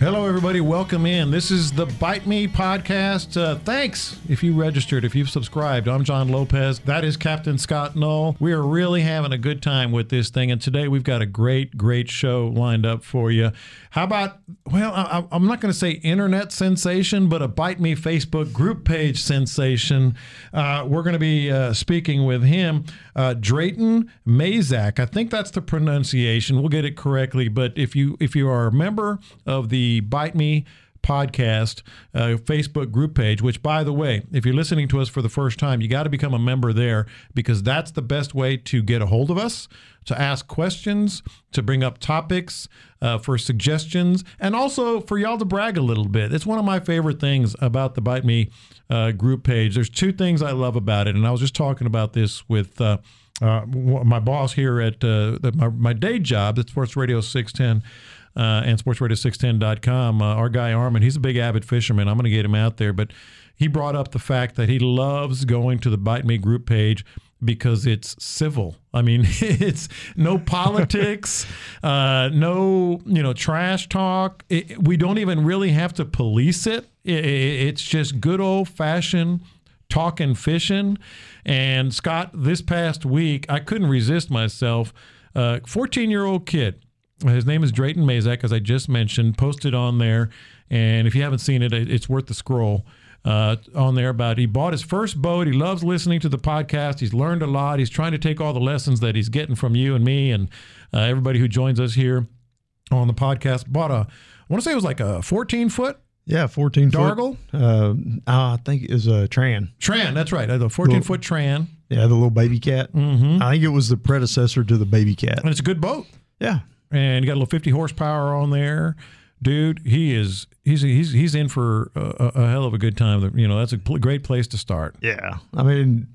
Hello, everybody. Welcome in. This is the Bite Me podcast. Uh, thanks if you registered, if you've subscribed. I'm John Lopez. That is Captain Scott Knoll. We are really having a good time with this thing. And today we've got a great, great show lined up for you. How about, well, I, I'm not going to say internet sensation, but a Bite Me Facebook group page sensation. Uh, we're going to be uh, speaking with him, uh, Drayton Mazak. I think that's the pronunciation. We'll get it correctly. But if you if you are a member of the Bite Me podcast uh, Facebook group page, which, by the way, if you're listening to us for the first time, you got to become a member there because that's the best way to get a hold of us, to ask questions, to bring up topics, uh, for suggestions, and also for y'all to brag a little bit. It's one of my favorite things about the Bite Me uh, group page. There's two things I love about it, and I was just talking about this with. Uh, my boss here at uh, my, my day job at Sports Radio 610 uh, and sportsradio610.com. Uh, our guy Armin, he's a big avid fisherman. I'm going to get him out there, but he brought up the fact that he loves going to the Bite Me group page because it's civil. I mean, it's no politics, uh, no you know trash talk. It, we don't even really have to police it. it it's just good old fashioned talking fishing. And Scott, this past week, I couldn't resist myself. 14 uh, year old kid his name is Drayton Mazak, as I just mentioned, posted on there. And if you haven't seen it, it's worth the scroll uh, on there about he bought his first boat. He loves listening to the podcast. He's learned a lot. He's trying to take all the lessons that he's getting from you and me and uh, everybody who joins us here on the podcast. Bought a, I want to say it was like a 14 foot. Yeah, 14 Dargle? foot. Uh, I think it was a Tran. Tran, that's right. The 14 little, foot Tran. Yeah, the little baby cat. Mm-hmm. I think it was the predecessor to the baby cat. And it's a good boat. Yeah and you got a little 50 horsepower on there. Dude, he is he's he's he's in for a, a hell of a good time. You know, that's a pl- great place to start. Yeah, I mean,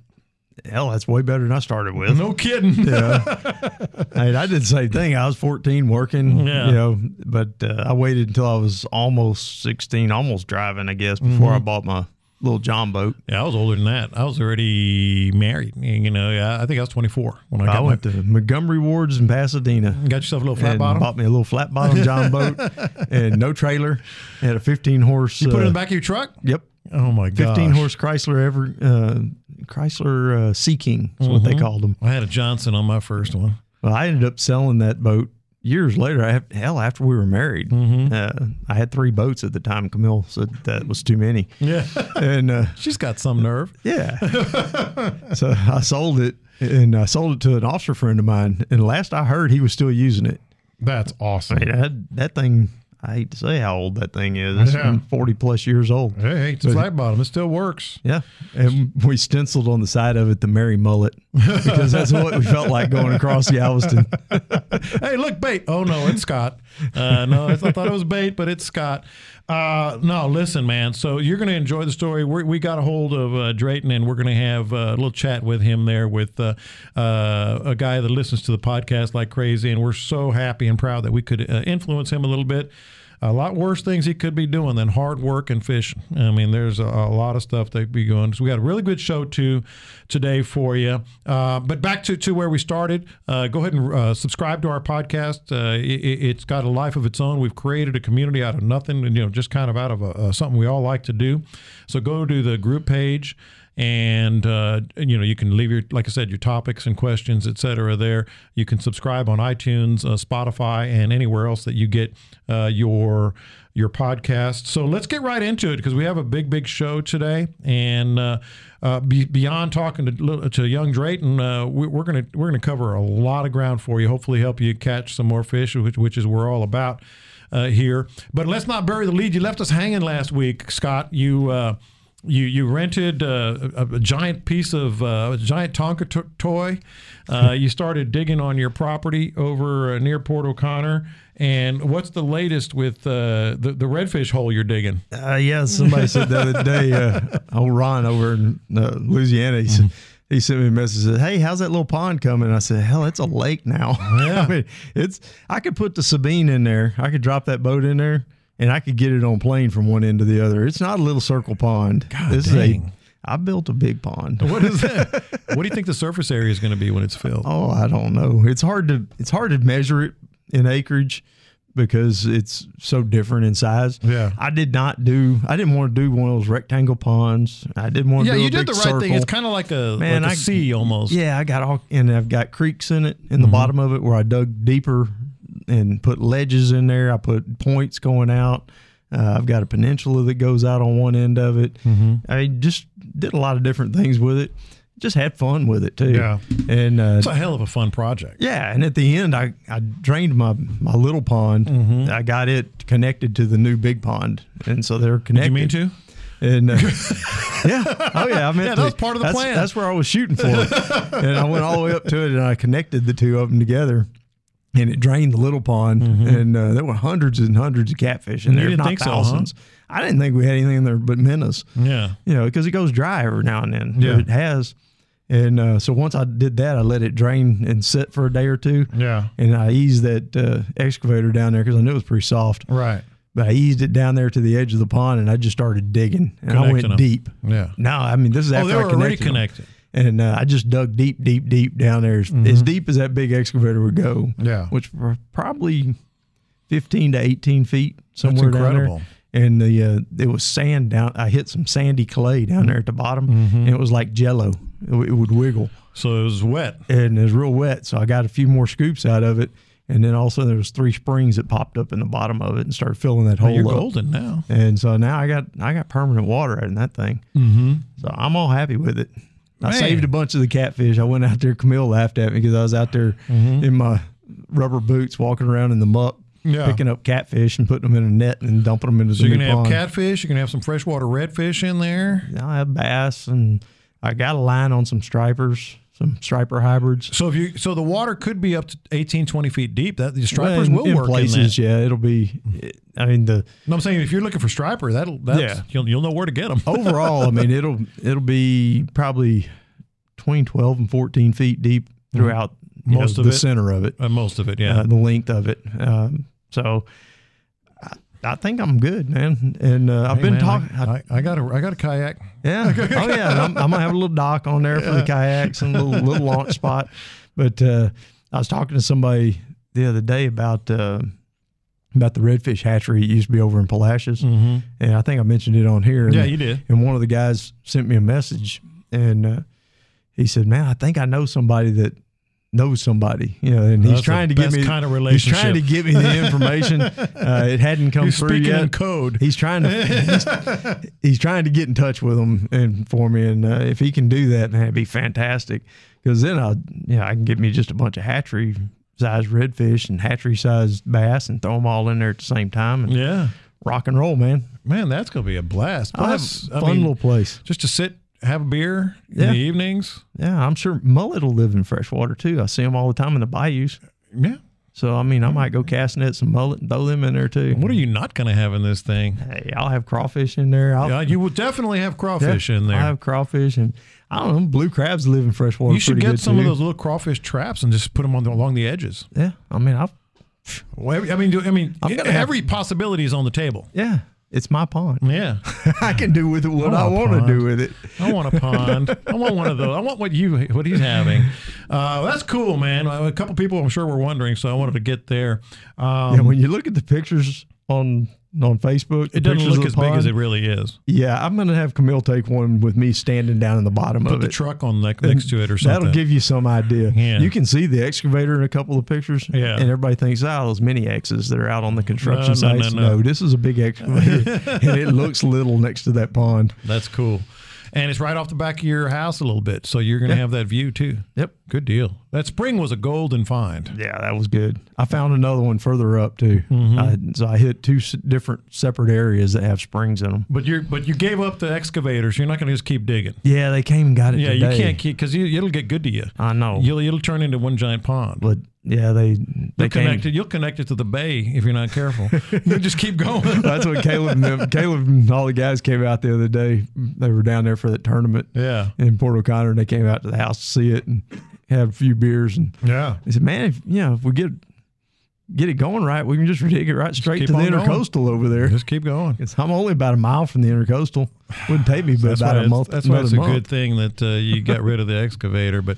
hell, that's way better than I started with. No kidding. yeah, I, mean, I did the same thing. I was 14 working, yeah. you know, but uh, I waited until I was almost 16, almost driving, I guess, before mm-hmm. I bought my little John boat. Yeah, I was older than that. I was already married. You know, yeah, I think I was 24 when I, I went my, to Montgomery Wards in Pasadena. Got yourself a little flat bottom. Bought me a little flat bottom John boat and no trailer. Had a 15 horse. You put uh, it in the back of your truck. Yep. Oh my god. 15 horse Chrysler ever uh, Chrysler uh, Sea King is mm-hmm. what they mm-hmm. called them. I had a Johnson on my first one. Well, I ended up selling that boat years later, I have, hell, after we were married, mm-hmm. uh, I had three boats at the time. Camille said that was too many. Yeah, and uh, she's got some nerve. Yeah, so I sold it, and I sold it to an officer friend of mine. And last I heard, he was still using it. That's awesome. I mean, that, that thing I hate to say how old that thing is. It's yeah. 40 plus years old. Hey, it's a flat bottom. It still works. Yeah. And we stenciled on the side of it the Mary Mullet because that's what we felt like going across Galveston. hey, look, bait. Oh, no, it's Scott. Uh, no, I thought it was bait, but it's Scott. Uh, no, listen, man. So you're going to enjoy the story. We're, we got a hold of uh, Drayton, and we're going to have uh, a little chat with him there with uh, uh, a guy that listens to the podcast like crazy. And we're so happy and proud that we could uh, influence him a little bit a lot worse things he could be doing than hard work and fishing. I mean, there's a, a lot of stuff they'd be going. So we got a really good show too today for you. Uh, but back to, to where we started. Uh, go ahead and uh, subscribe to our podcast. Uh, it, has got a life of its own. We've created a community out of nothing, you know, just kind of out of a, something we all like to do. So go to the group page and uh, you know you can leave your like i said your topics and questions etc there you can subscribe on itunes uh, spotify and anywhere else that you get uh, your your podcast so let's get right into it because we have a big big show today and uh, uh, be, beyond talking to, to young Drayton, uh, we, are gonna we're gonna cover a lot of ground for you. Hopefully, help you catch some more fish, which, which is we're all about here. But let's not bury the lead. You left us hanging last week, Scott. You you you rented uh, a, a, giant piece of uh, a giant Tonka t- toy. Uh, you started digging on your property over uh, near Port O'Connor. And what's the latest with uh, the the redfish hole you're digging? Uh, yeah, somebody said the other day, old Ron over in Louisiana, he mm-hmm. he sent me a message said, "Hey, how's that little pond coming?" I said, "Hell, it's a lake now. Yeah. I mean, it's I could put the Sabine in there. I could drop that boat in there, and I could get it on plane from one end to the other. It's not a little circle pond. God this dang. Is a, I built a big pond. What is that? what do you think the surface area is going to be when it's filled? Oh, I don't know. It's hard to it's hard to measure it in acreage, because it's so different in size. Yeah. I did not do. I didn't want to do one of those rectangle ponds. I didn't want to. Yeah, do you did the right circle. thing. It's kind of like a, Man, like a I- sea almost. Yeah, I got all, and I've got creeks in it in Mm-hmm. the bottom of it where I dug deeper and put ledges in there. I put points going out. Uh, I've got a peninsula that goes out on one end of it. Mm-hmm. I just did a lot of different things with it. Just had fun with it too. Yeah. and uh, It's a hell of a fun project. yeah, and at the end, I, I drained my my little pond. Mm-hmm. I got it connected to the new big pond, and so they're Did connected. you mean to? And uh, yeah, oh yeah, I meant Yeah, that was part of the that's, plan. That's where I was shooting for, and I went all the way up to it, and I connected the two of them together, and it drained the little pond, and uh, there were hundreds and hundreds of catfish in Mm-hmm. You there, didn't not think so, huh? thousands. I didn't think we had anything in there but minnows, Yeah. you know, because it goes dry every now and then. Yeah. but it has, and uh, so once I did that, I let it drain and sit for a day or two. Yeah. And I eased that uh, excavator down there because I knew it was pretty soft. Right. But I eased it down there to the edge of the pond, and I just started digging, and I went them. deep. Yeah. No, I mean this is Oh, after they I were already connected them. And uh, I just dug deep, deep, deep down there, as, as deep as that big excavator would go. Mm-hmm. Yeah. which were probably fifteen to eighteen feet somewhere down incredible. there. And the uh, it was sand down. I hit some sandy clay down there at the bottom, Mm-hmm. and it was like Jello. It, it would wiggle, So it was wet. and it was real wet. So I got a few more scoops out of it, and then also there was three springs that popped up in the bottom of it and started filling that hole you're up. golden now. And so now I got I got permanent water in that thing. Mm-hmm. So I'm all happy with it. I saved a bunch of the catfish. I went out there. Camille laughed at me because I was out there mm-hmm. in my rubber boots, walking around in the muck, Yeah. picking up catfish and putting them in a net and dumping them into So the you're gonna have catfish. You're gonna have some freshwater redfish in there. I have bass and I got a line on some stripers, some striper hybrids. So if you, so the water could be up to 18, 20 feet deep. That the Well, stripers in, will in work places. in. Yeah, it'll be. I mean the No, I'm saying if you're looking for striper, that'll that's Yeah. you'll, you'll know where to get them. overall. I mean it'll it'll be probably between twelve and fourteen feet deep throughout you Most know, of the it. center of it. Uh, most of it, yeah. uh, the length of it. Um, so I, think I'm good, man. And uh, I've Hey, been talking. I, I, got a I got a kayak. yeah. Oh yeah. I'm, I'm gonna have a little dock on there for the kayaks and a little, little launch spot. But uh, I was talking to somebody the other day about. Uh, about the redfish hatchery, it used to be over in Palacios, Mm-hmm. and I think I mentioned it on here. Yeah, and, you did. and one of the guys sent me a message, and uh, he said, "Man, I think I know somebody that knows somebody." You know, and he's trying to get me kind of relationship. He's trying to get me the information. uh, it hadn't come He's through speaking yet. code. He's trying to he's, he's trying to get in touch with them and for me, and uh, if he can do that, man, it'd be fantastic. Because then I, you know, I can get me just a bunch of hatchery sized redfish and hatchery sized bass and throw them all in there at the same time and Yeah, rock and roll, man. man, that's gonna be a blast. Plus, a I fun mean, little place. just to sit, have a beer in the evenings. Yeah, I'm sure mullet will live in freshwater too. I see them all the time in the bayous. Yeah. So I mean, I might go cast nets and mullet and throw them in there too. What are you not gonna have in this thing? Hey, I'll have crawfish in there. I'll, Yeah, you will definitely have yeah, crawfish in there. I'll have crawfish and I don't know. Blue crabs live in freshwater. you should get some of those little crawfish traps and just put them on the, along the edges. Yeah, I mean, I've Well, I mean, do- I mean, I'm have- every possibility is on the table. yeah, it's my pond. Yeah, I can do with it what I I, want a want to do with it. I want a pond. I want one of those. I want what you what he's having. Uh, that's cool, man. A couple people I'm sure were wondering, so I wanted to get there. Um, yeah, when you look at the pictures on on Facebook, it doesn't look as the big as it really is. Yeah, I'm gonna have Camille take one with me standing down in the bottom Put of the it. truck on like next to it or something. That'll give you some idea. Yeah. You can see the excavator in a couple of pictures. Yeah. And everybody thinks, oh, those mini X's that are out on the construction No, no, sites. no, No, no. this is a big excavator. and it looks little next to that pond. That's cool. And it's right off the back of your house a little bit, so you're going to Yeah. have that view too. Yep. Good deal. That spring was a golden find. Yeah, that was good. I found another one further up too. Mm-hmm. I, so I hit two s- different separate areas that have springs in them. But you're but you gave up the excavators. You're not going to just keep digging. Yeah, they came and got it Yeah, today. you can't keep because you, it'll get good to you. I know. You'll it'll turn into one giant pond. but yeah, they they You'll connect it. You'll connect it to the bay if you're not careful. you just keep going. That's what Caleb and Caleb and all the guys came out the other day. They were down there for the tournament Yeah, in Port O'Connor, and they came out to the house to see it and have a few beers. And yeah. they said, "Man, if you know, if we get get it going right, we can just dig it right straight to the on going. intercoastal over there." Just keep going. It's, I'm only about a mile from the intercoastal. Wouldn't take me but That's about a month. that's why it's a another good thing that uh, you got rid of the excavator. But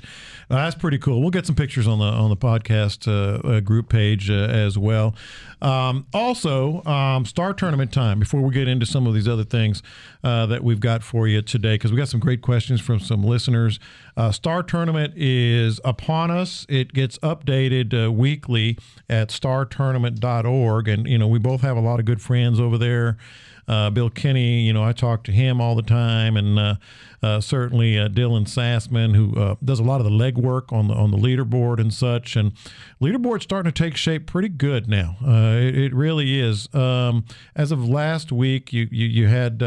uh, that's pretty cool. We'll get some pictures on the on the podcast uh, uh, group page uh, as well. Um, also, um, star tournament time. Before we get into some of these other things uh, that we've got for you today, because we got some great questions from some listeners. Uh, star tournament is upon us. It gets updated uh, weekly at startournament.org, and you know we both have a lot of good friends over there. Uh, Bill Kinney, you know, I talk to him all the time, and uh, uh, certainly uh, Dylan Sassman, who uh, does a lot of the legwork on the on the leaderboard and such. And leaderboard's starting to take shape pretty good now. Uh, it, it really is. Um, as of last week, you you, you had.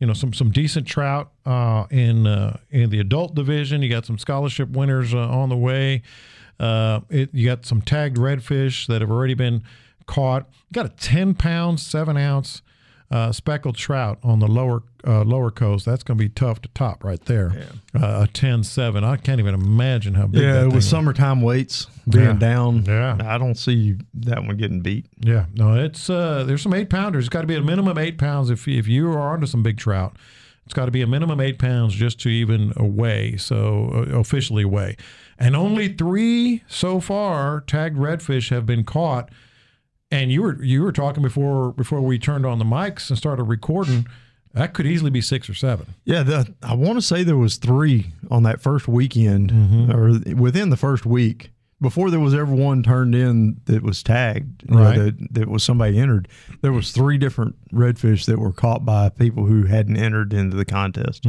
You know some some decent trout uh, in uh, in the adult division. You got some scholarship winners uh, on the way. It, you got some tagged redfish that have already been caught. You got a ten pound, seven ounce uh, speckled trout on the lower uh, lower coast. That's going to be tough to top right there. Uh, a 10-7. I can't even imagine how big. Yeah, that it thing was is. summertime weights being Yeah. down. Yeah. I don't see that one getting beat. Yeah, no, it's uh, there's some eight pounders. It's got to be a minimum eight pounds if if you are onto some big trout. It's got to be a minimum eight pounds just to even weigh. So uh, officially weigh, and only three so far tagged redfish have been caught. And you were you were talking before before we turned on the mics and started recording. That could easily be six or seven. Yeah, the, I want to say there was three on that first weekend, Mm-hmm. or within the first week, before there was ever one turned in that was tagged. you know, Right. that, that was somebody entered. There was three different redfish that were caught by people who hadn't entered into the contest.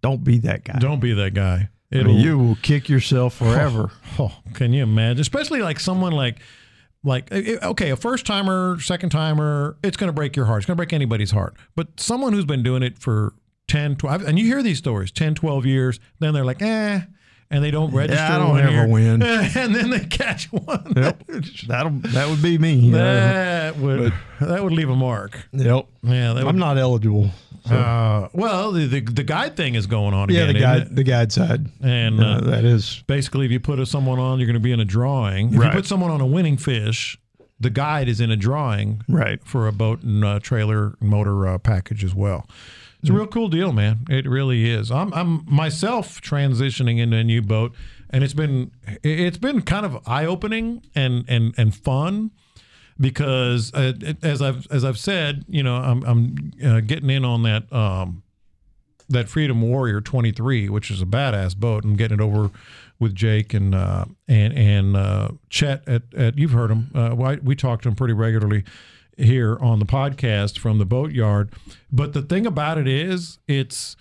Don't be that guy. Mm-hmm. Don't be that guy. I mean, you will kick yourself forever. Oh, can you imagine? Especially like someone like, like eh, eh, okay, a first timer, second timer, it's going to break your heart. It's going to break anybody's heart. But someone who's been doing it for 10, 12, and you hear these stories, 10, 12 years, then they're like, eh, and they don't register. I don't ever year. win. And then they catch one. Yep. That'll that would be me. That would that would leave a mark. yep. Yeah, would, I'm not eligible. Uh, well, the, the the guide thing is going on Yeah, again. the guide the guide side. and Uh, uh, that is basically, if you put a, someone on, you're going to be in a drawing. If Right. you put someone on a winning fish, the guide is in a drawing right. for a boat and uh, trailer motor uh, package as well. It's a real cool deal, man. It really is. I'm, I'm myself transitioning into a new boat, and it's been it's been kind of eye opening and and and fun because uh, as I've as I've said, you know, I'm I'm uh, getting in on that um, that Freedom Warrior 23, which is a badass boat. I'm getting it over with Jake and uh, and and uh, Chet at, at you've heard him. Uh, we, we talk to him pretty regularly here on the podcast from the boatyard. But the thing about it is, it's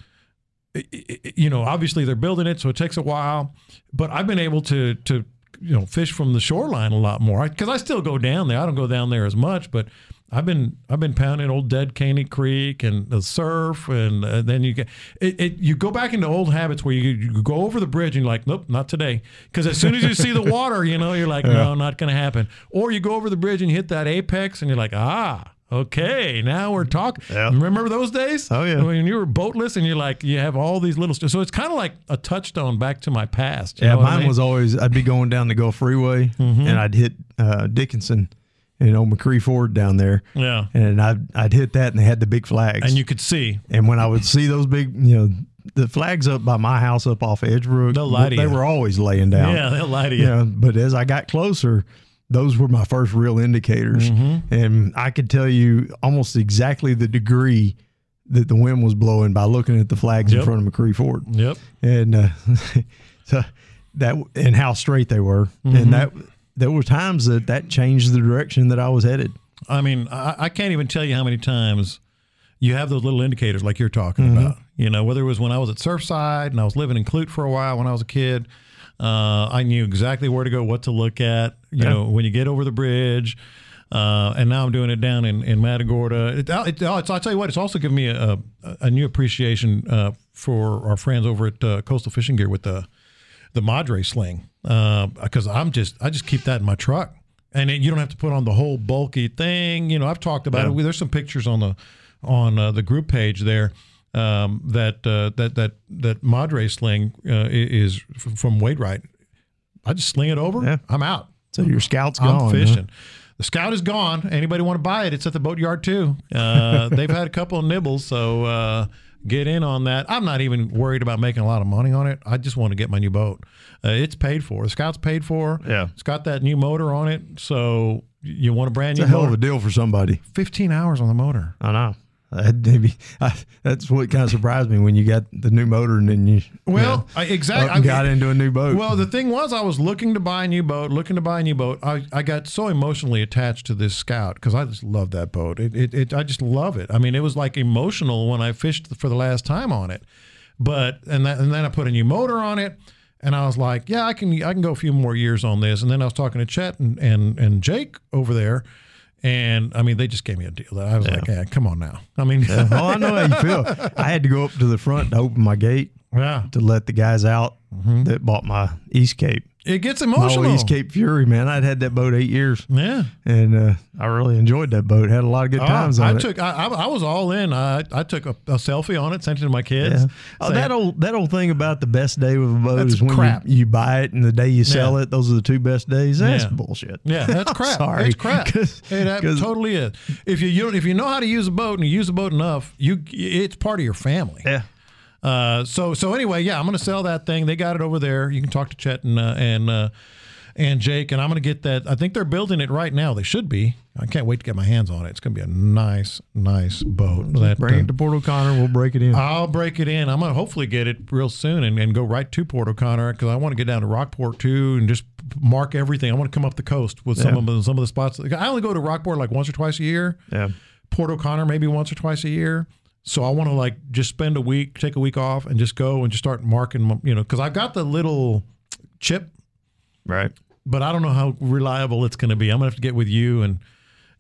i- i- you know obviously they're building it, so it takes a while. But I've been able to to you know fish from the shoreline a lot more because I still go down there. I don't go down there as much, but I've been I've been pounding old Dead Caney Creek and the surf, and uh, then you get it, it. You go back into old habits where you, you go over the bridge and you're like, nope, not today. Because as soon as you see the water, you know, you're like, no, not going to happen. Or you go over the bridge and you hit that apex, and you're like, ah. Okay, now we're talking. Yeah. Remember those days? Oh, yeah. When you were boatless and you're like, you have all these little. St- so it's kind of like a touchstone back to my past. you Yeah, know what I mine mean? was always I'd be going down the Gulf Freeway Mm-hmm. and I'd hit uh, Dickinson and old McRee Ford down there. Yeah. And I'd I'd hit that and they had the big flags. And you could see. and when I would see those big, you know, the flags up by my house up off Edgebrook, They'll lie to they you. were always laying down. Yeah, they'll lie to you. Yeah, but as I got closer, those were my first real indicators, Mm-hmm. and I could tell you almost exactly the degree that the wind was blowing by looking at the flags Yep. in front of McRee Ford, Yep. and uh, so that and how straight they were, Mm-hmm. and that there were times that that changed the direction that I was headed. I mean, I, I can't even tell you how many times you have those little indicators like you're talking about. You know, whether it was when I was at Surfside and I was living in Clute for a while when I was a kid, uh, I knew exactly where to go, what to look at. You Yeah. know, when you get over the bridge. Uh, and now I'm doing it down in, in Matagorda. It, it, it's, I'll tell you what, it's also given me a, a, a new appreciation uh, for our friends over at uh, Coastal Fishing Gear with the the Madre sling because I'm just I just keep that in my truck, and it, you don't have to put on the whole bulky thing. You know, I've talked about it. There's some pictures on the on uh, the group page there um, that uh, that that that Madre sling uh, is from Wade Right. I just sling it over. Yeah. I'm out. So your scout's I'm gone. huh? fishing. The Scout is gone. Anybody want to buy it? It's at the boatyard too. Uh, they've had a couple of nibbles, so uh, get in on that. I'm not even worried about making a lot of money on it. I just want to get my new boat. Uh, it's paid for. The Scout's paid for. Yeah. It's got that new motor on it. So you want a brand It's new a hell of a deal for somebody. 15 hours on the motor. I know. Maybe, I, that's what kind of surprised me when you got the new motor and then you Well, you I, know, exactly. and got into a new boat. Well, the thing was, I was looking to buy a new boat, looking to buy a new boat. I, I got so emotionally attached to this Scout because I just love that boat. It, it, it, I just love it. I mean, it was like emotional when I fished for the last time on it. But and that, and then I put a new motor on it, and I was like, yeah, I can I can go a few more years on this. And then I was talking to Chet and and, and Jake over there. And I mean, they just gave me a deal. I was like, "Yeah, come on now." I mean, oh, I know how you feel. I had to go up to the front to open my gate yeah, to let the guys out that bought my East Cape. it gets My emotional. old East Cape Fury, man. I'd had that boat eight years, Yeah. and uh, I really enjoyed that boat. Had a lot of good times Oh, I on it. took. I, I I was all in. I I took a, a selfie on it, sent it to my kids. Yeah. Oh, that old that old thing about the best day with a boat is when crap. You, you buy it and the day you sell Yeah. it. Those are the two best days. That's Yeah. bullshit. Yeah, that's crap. Sorry. It's crap. 'Cause- Hey, that 'cause- totally is. If you, you don't, if you know how to use a boat and you use a boat enough, you it's part of your family. Yeah. Uh, so so anyway, yeah, I'm going to sell that thing. They got it over there. You can talk to Chet and uh, and uh, and Jake, and I'm going to get that. I think they're building it right now. They should be. I can't wait to get my hands on it. It's going to be a nice, nice boat. That, Bring uh, it to Port O'Connor. We'll break it in. I'll break it in. I'm gonna hopefully get it real soon and, and go right to Port O'Connor because I want to get down to Rockport too and just mark everything. I want to come up the coast with some Yeah. of the, some of the spots. I only go to Rockport like once or twice a year. yeah. Port O'Connor maybe once or twice a year. So I want to like just spend a week, take a week off, and just go and just start marking. You know, because I got the little chip, Right. but I don't know how reliable it's going to be. I'm gonna have to get with you and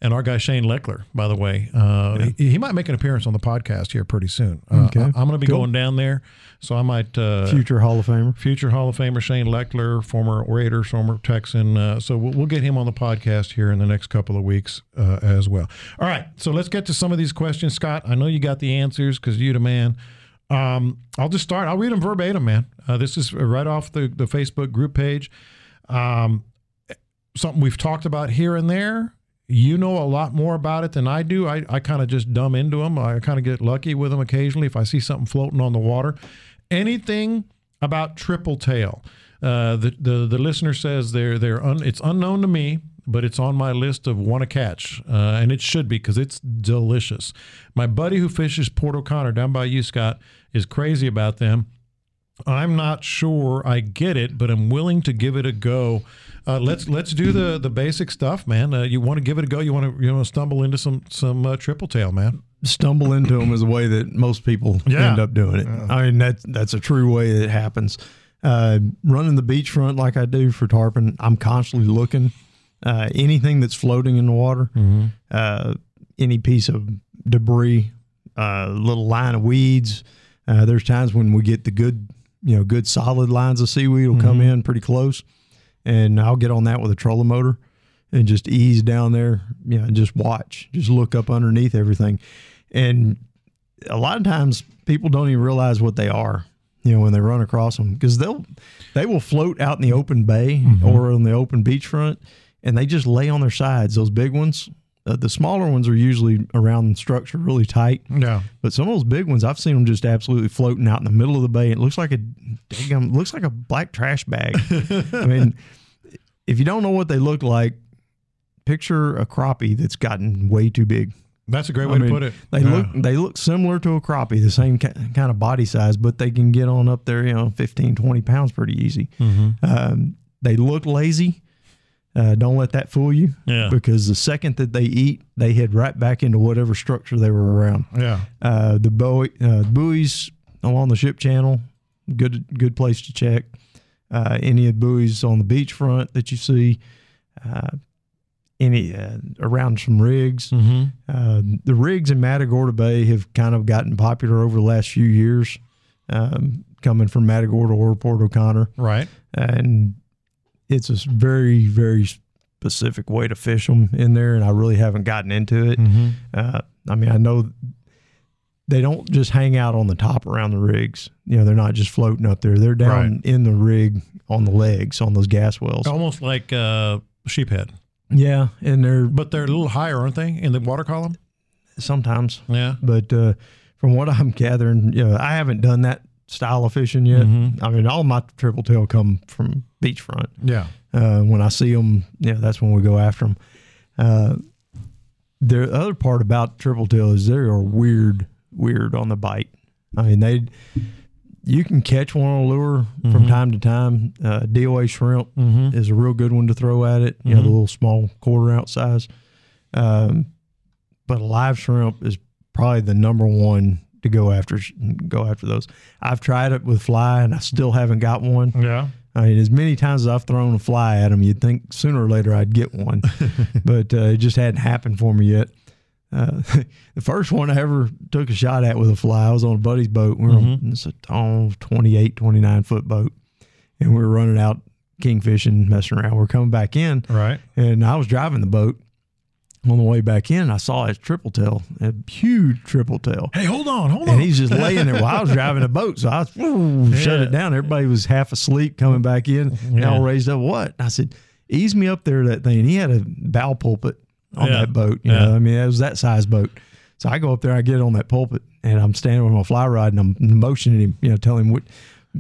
and our guy Shane Lechler, by the way. Uh, he, he might make an appearance on the podcast here pretty soon. Uh, Okay. I, am going to be Cool. going down there, so I might. Uh, Future Hall of Famer. future Hall of Famer Shane Lechler, former Raider, former Texan. Uh, so we'll, we'll get him on the podcast here in the next couple of weeks uh, as well. All right, so let's get to some of these questions, Scott. I know you got the answers because you the man. Um, I'll just start. I'll read them verbatim, man. Uh, this is right off the, the Facebook group page. Um, something we've talked about here and there. You know a lot more about it than I do. I, I kind of just dumb into them. I kind of get lucky with them occasionally if I see something floating on the water. Anything about triple tail. Uh, the, the the listener says they're they're un, it's unknown to me, but it's on my list of want to catch, uh, and it should be because it's delicious. My buddy who fishes Port O'Connor down by you, Scott, is crazy about them. I'm not sure I get it, but I'm willing to give it a go. Uh, let's let's do the the basic stuff, man. Uh, you want to give it a go? You want to you want to stumble into some some uh, triple tail, man? Stumble into them is a way that most people Yeah. end up doing it. I mean, that's that's a true way that it happens. Uh, running the beachfront like I do for tarpon, I'm constantly looking. Uh, anything that's floating in the water, uh, any piece of debris, uh, little line of weeds. Uh, there's times when we get the good, you know, good solid lines of seaweed will come in pretty close, and I'll get on that with a trolling motor and just ease down there, you know, and just watch, just look up underneath everything. And a lot of times people don't even realize what they are, you know, when they run across them because they'll they will float out in the open bay mm-hmm. or on the open beachfront, and they just lay on their sides. Those big ones, uh, the smaller ones are usually around the structure really tight, Yeah. but some of those big ones I've seen them just absolutely floating out in the middle of the bay. It looks like a daggum- looks like a black trash bag. I mean, if you don't know what they look like, picture a crappie that's gotten way too big. That's a great way I to put it. They Yeah. look they look similar to a crappie, the same ki- kind of body size, but they can get on up there, you know, 15, 20 pounds pretty easy. Mm-hmm. Um, they look lazy. Uh, don't let that fool you. Yeah. Because the second that they eat, they head right back into whatever structure they were around. Yeah. Uh, the buoy, uh, buoys along the ship channel, good good place to check. Uh, any of the buoys on the beachfront that you see, uh, any uh, around some rigs. Mm-hmm. Uh, the rigs in Matagorda Bay have kind of gotten popular over the last few years, um, coming from Matagorda or Port O'Connor, Right. and it's a very very specific way to fish them in there. And I really haven't gotten into it. Mm-hmm. Uh, I mean, I know they don't just hang out on the top around the rigs. You know, they're not just floating up there. They're down in the rig on the legs on those gas wells. Almost like uh, sheephead, Yeah, and they're but they're a little higher, aren't they, in the water column? sometimes, Yeah. but uh, from what I'm gathering, you know, I haven't done that style of fishing yet. Mm-hmm. I mean, all my triple tail come from beachfront. Yeah. Uh, when I see them, yeah, that's when we go after them. Uh, the other part about triple tail is they are weird, weird on the bite. I mean, they you can catch one on a lure from time to time. Uh, DOA shrimp Mm-hmm. is a real good one to throw at it. You know, the little small quarter ounce size. Um, but a live shrimp is probably the number one to go after. Go after those. I've tried it with fly, and I still haven't got one. Yeah. I mean, as many times as I've thrown a fly at them, you'd think sooner or later I'd get one, but uh, it just hadn't happened for me yet. Uh, the first one I ever took a shot at with a fly, I was on a buddy's boat. We were on it's a oh, 28, 29 foot boat, and we were running out kingfishing, messing around. We are coming back in, Right. and I was driving the boat. On the way back in, I saw his triple tail, a huge triple tail. Hey, hold on, hold on. And he's just laying there while I was driving a boat. So I woo, shut it down. Everybody was half asleep coming back in, Yeah. all raised up. What? I said, ease me up there to that thing. And he had a bow pulpit on Yeah. that boat. You Yeah. know, I mean, it was that size boat. So I go up there, I get on that pulpit, and I'm standing with my fly rod, and I'm motioning him, you know, telling him what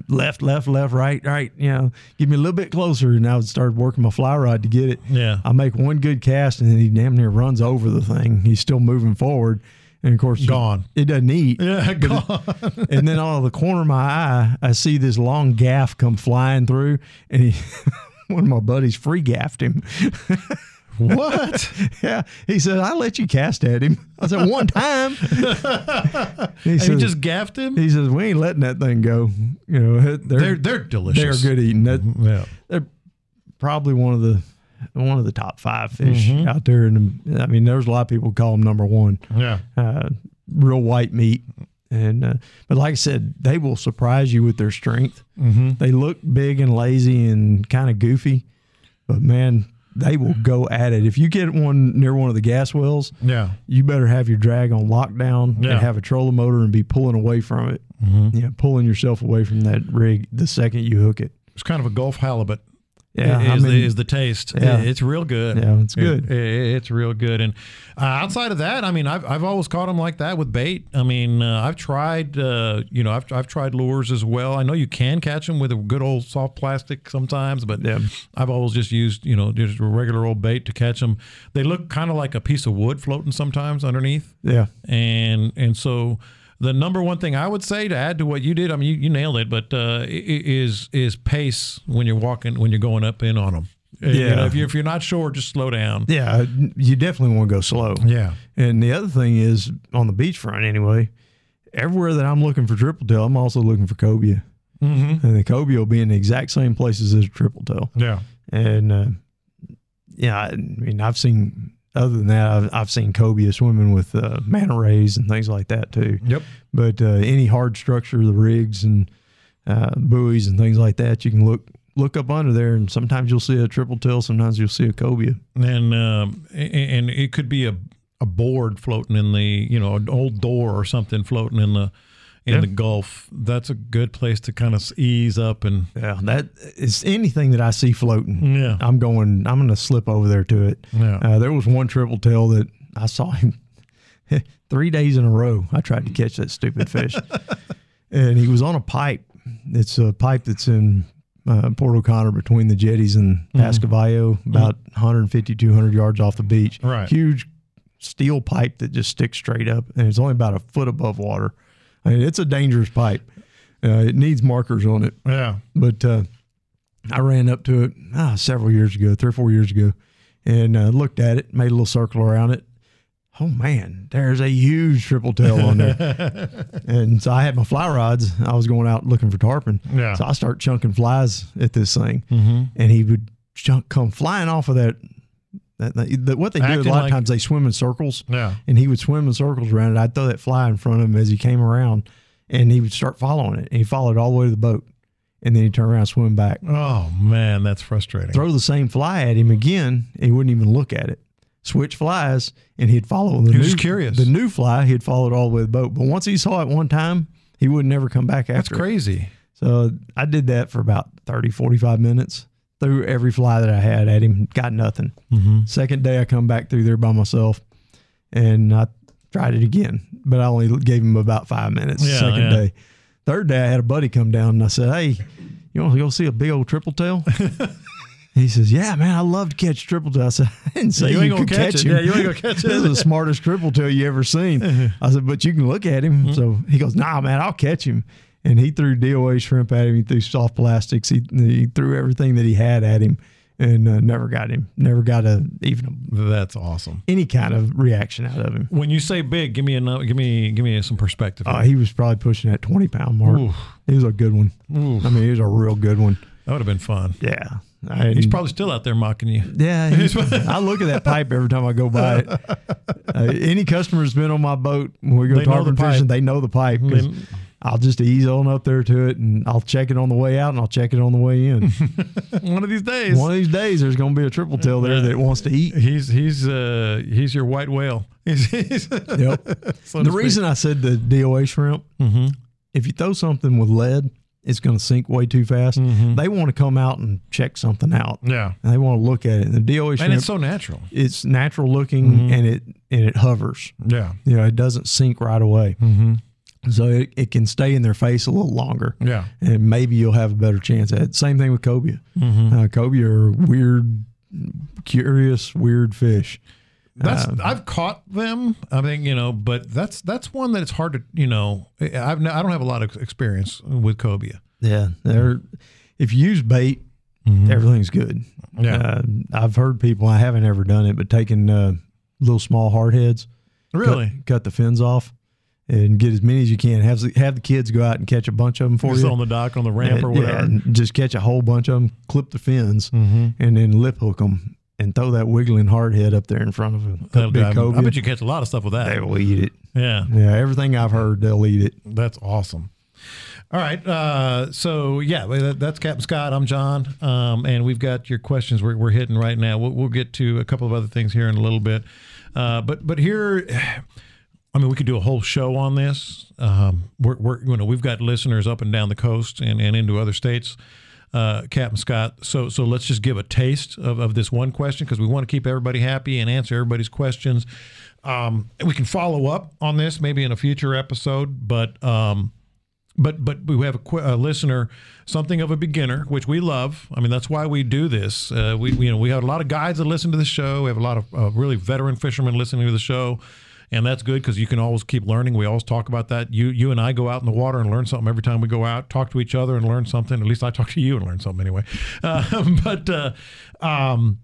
left, left, left, right, right. You know, give me a little bit closer, and I would start working my fly rod to get it. Yeah. I make one good cast, and then he damn near runs over the thing. He's still moving forward, and of course, Gone. It doesn't eat. Yeah, gone. And then out of the corner of my eye, I see this long gaff come flying through, and he, one of my buddies free gaffed him. what? yeah, he said, "I let you cast at him." I said, "One time." he, says, just gaffed him? he says, "We ain't letting that thing go." You know, they're They're they're, they're delicious. good eating. That, Yeah. they're probably one of the one of the top five fish Mm-hmm. out there. And I mean, there's a lot of people call them number one. Yeah. uh, real white meat. And uh, but like I said, they will surprise you with their strength. Mm-hmm. They look big and lazy and kind of goofy, but man, they will go at it. If you get one near one of the gas wells, Yeah. you better have your drag on lockdown Yeah. and have a trolling motor and be pulling away from it. Mm-hmm. Know, pulling yourself away from that rig the second you hook it. It's kind of a Gulf halibut. Yeah, is, I the, mean, is the taste. Yeah. It's real good. Yeah, it's good. It- it- it's real good. And uh, outside of that, I mean, I've, I've always caught them like that with bait. I mean, uh, I've tried, uh, you know, I've, I've tried lures as well. I know you can catch them with a good old soft plastic sometimes, but Yeah. I've always just used, you know, just a regular old bait to catch them. They look kind of like a piece of wood floating sometimes underneath yeah, and and so the number one thing I would say to add to what you did, I mean, you, you nailed it, but uh, is is pace when you're walking when you're going up in on them. You Yeah. know, if you're if you're not sure, just slow down. yeah. You definitely want to go slow. Yeah, And the other thing is on the beachfront anyway, everywhere that I'm looking for triple tail, I'm also looking for cobia. mm-hmm. And the cobia will be in the exact same places as triple tail. yeah, And uh, yeah, I mean, I've seen other than that, I've, I've seen cobia swimming with uh, manta rays and things like that too. yep, But uh, any hard structure, the rigs and uh, buoys and things like that, you can look look up under there, and sometimes you'll see a triple tail, sometimes you'll see a cobia. and um, and it could be a a board floating in the you know an old door or something floating in the in Yeah. the Gulf. That's a good place to kind of ease up and Yeah, that is anything that I see floating. yeah, I'm going. I'm going to slip over there to it. yeah. Uh, there was one triple tail that I saw him three days in a row. I tried to catch that stupid fish, and he was on a pipe. It's a pipe that's in uh, Port O'Connor between the jetties and Pass Cavallo, about 150, 200 yards off the beach. Right. Huge steel pipe that just sticks straight up, and it's only about a foot above water. I mean, it's a dangerous pipe. Uh, it needs markers on it. yeah. But uh, I ran up to it ah, several years ago, three or four years ago, and uh, looked at it, made a little circle around it. Oh man, there's a huge triple tail on there. and so I had my fly rods. I was going out looking for tarpon. Yeah. So I start chunking flies at this thing, Mm-hmm. and he would chunk come flying off of that. That, that what they do a lot like- of times they swim in circles Yeah. and he would swim in circles around it. I'd throw that fly in front of him as he came around, and he would start following it. And he followed all the way to the boat, and then he'd turn around, and swim back, Oh man, that's frustrating. throw the same fly at him again. He wouldn't even look at it. Switch flies, and he'd follow the He new, was curious. The new fly, he'd follow it all the way to the boat. But once he saw it one time, he would never come back That's after. it. crazy. So I did that for about 30, 45 minutes. Threw every fly that I had at him, got nothing. Mm-hmm. Second day, I come back through there by myself, and I tried it again, but I only gave him about five minutes. Yeah, second yeah. day, third day, I had a buddy come down and I said, "Hey, you want to go see a big old triple tail?" he says, "Yeah, man, I love to catch triple tail." I said, "I didn't say You you, ain't gonna catch catch it. him. Yeah, you ain't gonna catch it. this is the smartest triple tail you ever seen." I said, "But you can look at him." So he goes, "Nah, man, I'll catch him." And he threw DOA shrimp at him. He threw soft plastics. He, he threw everything that he had at him, and uh, never got him. Never got a even a That's awesome. any kind of reaction out of him. When you say big, give me a give me give me some perspective. Uh, he was probably pushing that 20 pound mark. Oof. He was a good one. Oof. I mean, he was a real good one. that would have been fun. Yeah. I, He's probably still out there mocking you. yeah. I look at that pipe every time I go by it. Uh, any customer that's been on my boat when we go know tarpon the fishing, they know the pipe. They- I'll just ease on up there to it and I'll check it on the way out and I'll check it on the way in. One of these days, One of these days, there's going to be a triple tail there that wants to eat. he's he's uh he's your white whale. He's, he's Yep. so the reason I said the DOA shrimp, Mhm. if you throw something with lead, it's going to sink way too fast. Mm-hmm. They want to come out and check something out. yeah, And they want to look at it. And the DOA shrimp, and it's so natural. it's natural looking and it and it hovers. Yeah, You know, it doesn't sink right away. mm-hmm. So it, it can stay in their face a little longer. yeah. And maybe you'll have a better chance at it. Same thing with cobia. Mm-hmm. Uh, cobia are weird, curious, weird fish. That's Um, I've caught them. I mean, you know, but that's that's one that it's hard to you know. I've I don't have a lot of experience with cobia. Yeah, they're if you use bait, everything's good. Yeah, Uh, I've heard people. I haven't ever done it, but taking uh, little small hard heads, really. cut, cut the fins off, and get as many as you can. Have the, have the kids go out and catch a bunch of them for Just you. on the dock on the ramp or whatever. Yeah, and just catch a whole bunch of them, clip the fins, Mm-hmm. and then lip hook them, and throw that wiggling hard head up there in front of them. Big drive 'em. I bet you catch a lot of stuff with that. they will eat it. Yeah, Yeah, everything I've heard, they'll eat it. that's awesome. All right, uh, so yeah, that, that's Captain Scott. I'm John, um, and we've got your questions we're, we're hitting right now. We'll, we'll get to a couple of other things here in a little bit, uh, but but here, I mean, we could do a whole show on this. Um, we're, we're you know we've got listeners up and down the coast and, and into other states. Uh, Captain Scott. So so let's just give a taste of, of this one question because we want to keep everybody happy and answer everybody's questions. Um, we can follow up on this maybe in a future episode, but um, but but we have a, qu- a listener, something of a beginner, which we love. I mean, that's why we do this. Uh, we, we you know we have a lot of guides that listen to the show. We have a lot of uh, really veteran fishermen listening to the show, and that's good because you can always keep learning. We always talk about that. You you and I go out in the water and learn something every time we go out. Talk to each other and learn something. At least I talk to you and learn something anyway. Uh, but uh, um,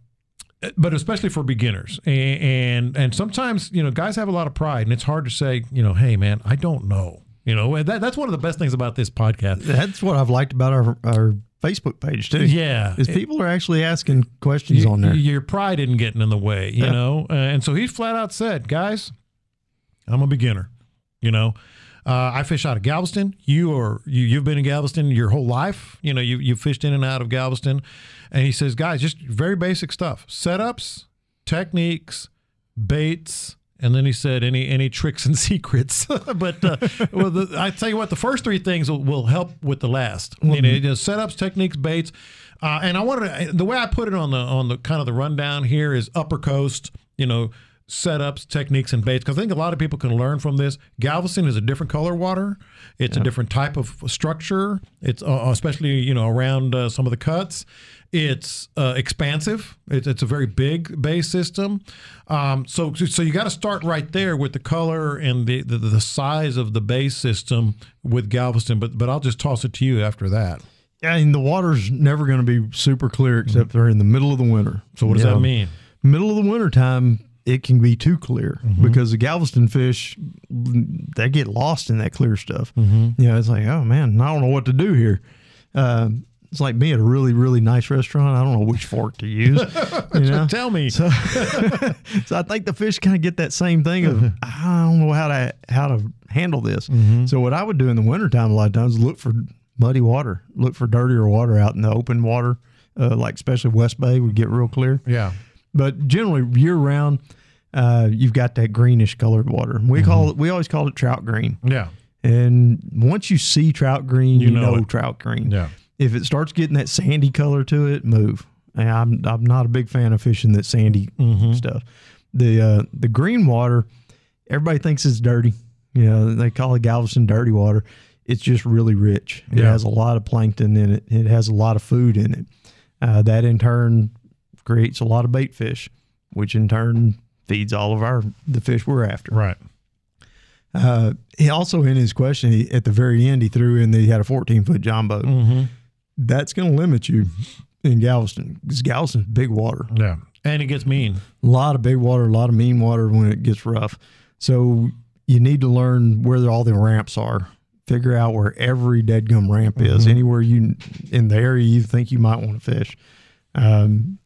but especially for beginners and, and and sometimes you know guys have a lot of pride and it's hard to say you know hey man I don't know you know that, that's one of the best things about this podcast That's what I've liked about our our Facebook page too. yeah is people are actually asking questions Y- on there. your pride isn't getting in the way you Yeah. know uh, and so he flat out said guys I'm a beginner you know uh, I fish out of Galveston. You are you, you've been in Galveston your whole life. You know you you fished in and out of Galveston, and he says, guys, just very basic stuff: setups, techniques, baits, and then he said, any any tricks and secrets. but uh, well, the, I tell you what, the first three things will, will help with the last. You know, you know, setups, techniques, baits, uh, and I wanted to, the way I put it on the on the kind of the rundown here is upper coast. You know setups, techniques, and baits. Because I think a lot of people can learn from this. Galveston is a different color water. It's a different type of structure. It's uh, especially you know around uh, some of the cuts. It's uh, expansive. It's, it's a very big bay system. Um, so so you got to start right there with the color and the, the the size of the bay system with Galveston. But but I'll just toss it to you after that. Yeah, and the water's never going to be super clear except they're in the middle of the winter. So what does You that mean? Middle of the winter time, it can be too clear Mm-hmm. because the Galveston fish they get lost in that clear stuff. Mm-hmm. You know, it's like, oh man, I don't know what to do here. Um, it's like being at a really, really nice restaurant. I don't know which fork to use. you know? Tell me. So, so I think the fish kind of get that same thing of I don't know how to how to handle this. So what I would do in the wintertime a lot of times is look for muddy water, look for dirtier water out in the open water, uh, like especially West Bay would get real clear. yeah. But generally year round, uh, you've got that greenish colored water. We call it we always call it trout green. Yeah. And once you see trout green, you, know know, trout green. Yeah. If it starts getting that sandy color to it, move. And I'm I'm not a big fan of fishing that sandy Mm-hmm. stuff. The uh, the green water, everybody thinks it's dirty. You know, they call it Galveston dirty water. It's just really rich. It Yeah. has a lot of plankton in it. It has a lot of food in it. Uh, that in turn creates a lot of bait fish, which in turn feeds all of our the fish we're after. Right. Uh, he also in his question he, at the very end he threw in that he had a 14 foot john boat. Mm-hmm. That's going to limit you in Galveston because Galveston's big water. Yeah. And it gets mean. A lot of big water, a lot of mean water when it gets rough. So you need to learn where all the ramps are. Figure out where every dead gum ramp is. Anywhere you in the area you think you might want to fish. Um,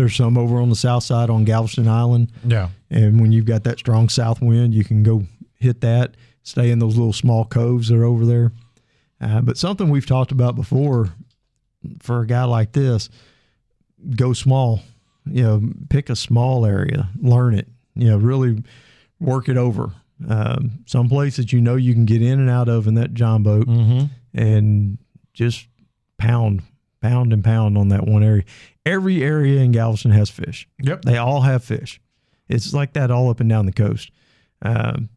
there's some over on the south side on Galveston Island. Yeah. And when you've got that strong south wind, you can go hit that, stay in those little small coves that are over there. Uh, but something we've talked about before for a guy like this, go small. You know, pick a small area, learn it. You know, really work it over. Um, some places you know you can get in and out of in that John boat, Mm-hmm. and just pound, pound, and pound on that one area. Every area in Galveston has fish. Yep. They all have fish. It's like that all up and down the coast. Um,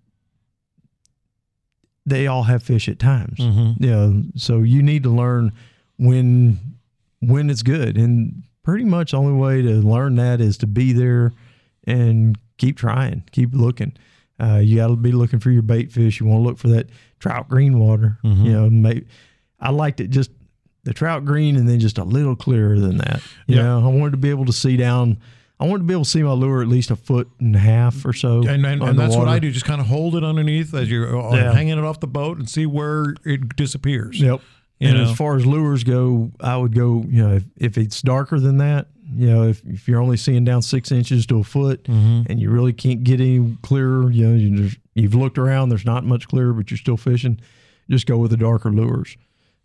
they all have fish at times. Mm-hmm. You know, so you need to learn when when it's good, and pretty much the only way to learn that is to be there and keep trying, keep looking. Uh, you got to be looking for your bait fish. You want to look for that trout green water. Mhm. You know, may, I liked it just the trout green and then just a little clearer than that. You Yeah. know, I wanted to be able to see down. I wanted to be able to see my lure at least a foot and a half or so. And, and, and that's what. I do. Just kind of hold it underneath as you're uh, Yeah. hanging it off the boat and see where it disappears. Yep. You and know? as far as lures go, I would go, you know, if, if it's darker than that, you know, if, if you're only seeing down six inches to a foot Mm-hmm. and you really can't get any clearer, you know, you just, you've looked around, there's not much clearer, but you're still fishing, just go with the darker lures.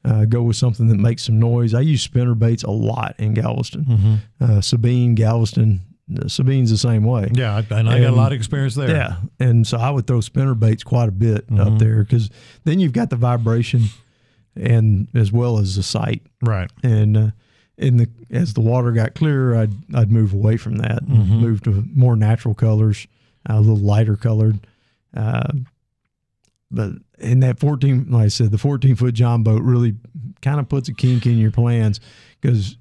Uh, go with something that makes some noise. I use spinner baits a lot in Galveston. Mm-hmm. Uh, Sabine, Galveston, uh, Sabine's the same way. Yeah, I, and I got a lot of experience there. Yeah, and so I would throw spinner baits quite a bit Mhm. up there because then you've got the vibration, and as well as the sight. Right. And uh, in the as the water got clearer, I'd I'd move away from that, and Mhm. move to more natural colors, uh, a little lighter colored. Uh, but in that fourteen, like I said, the fourteen foot John boat really kind of puts a kink in your plans because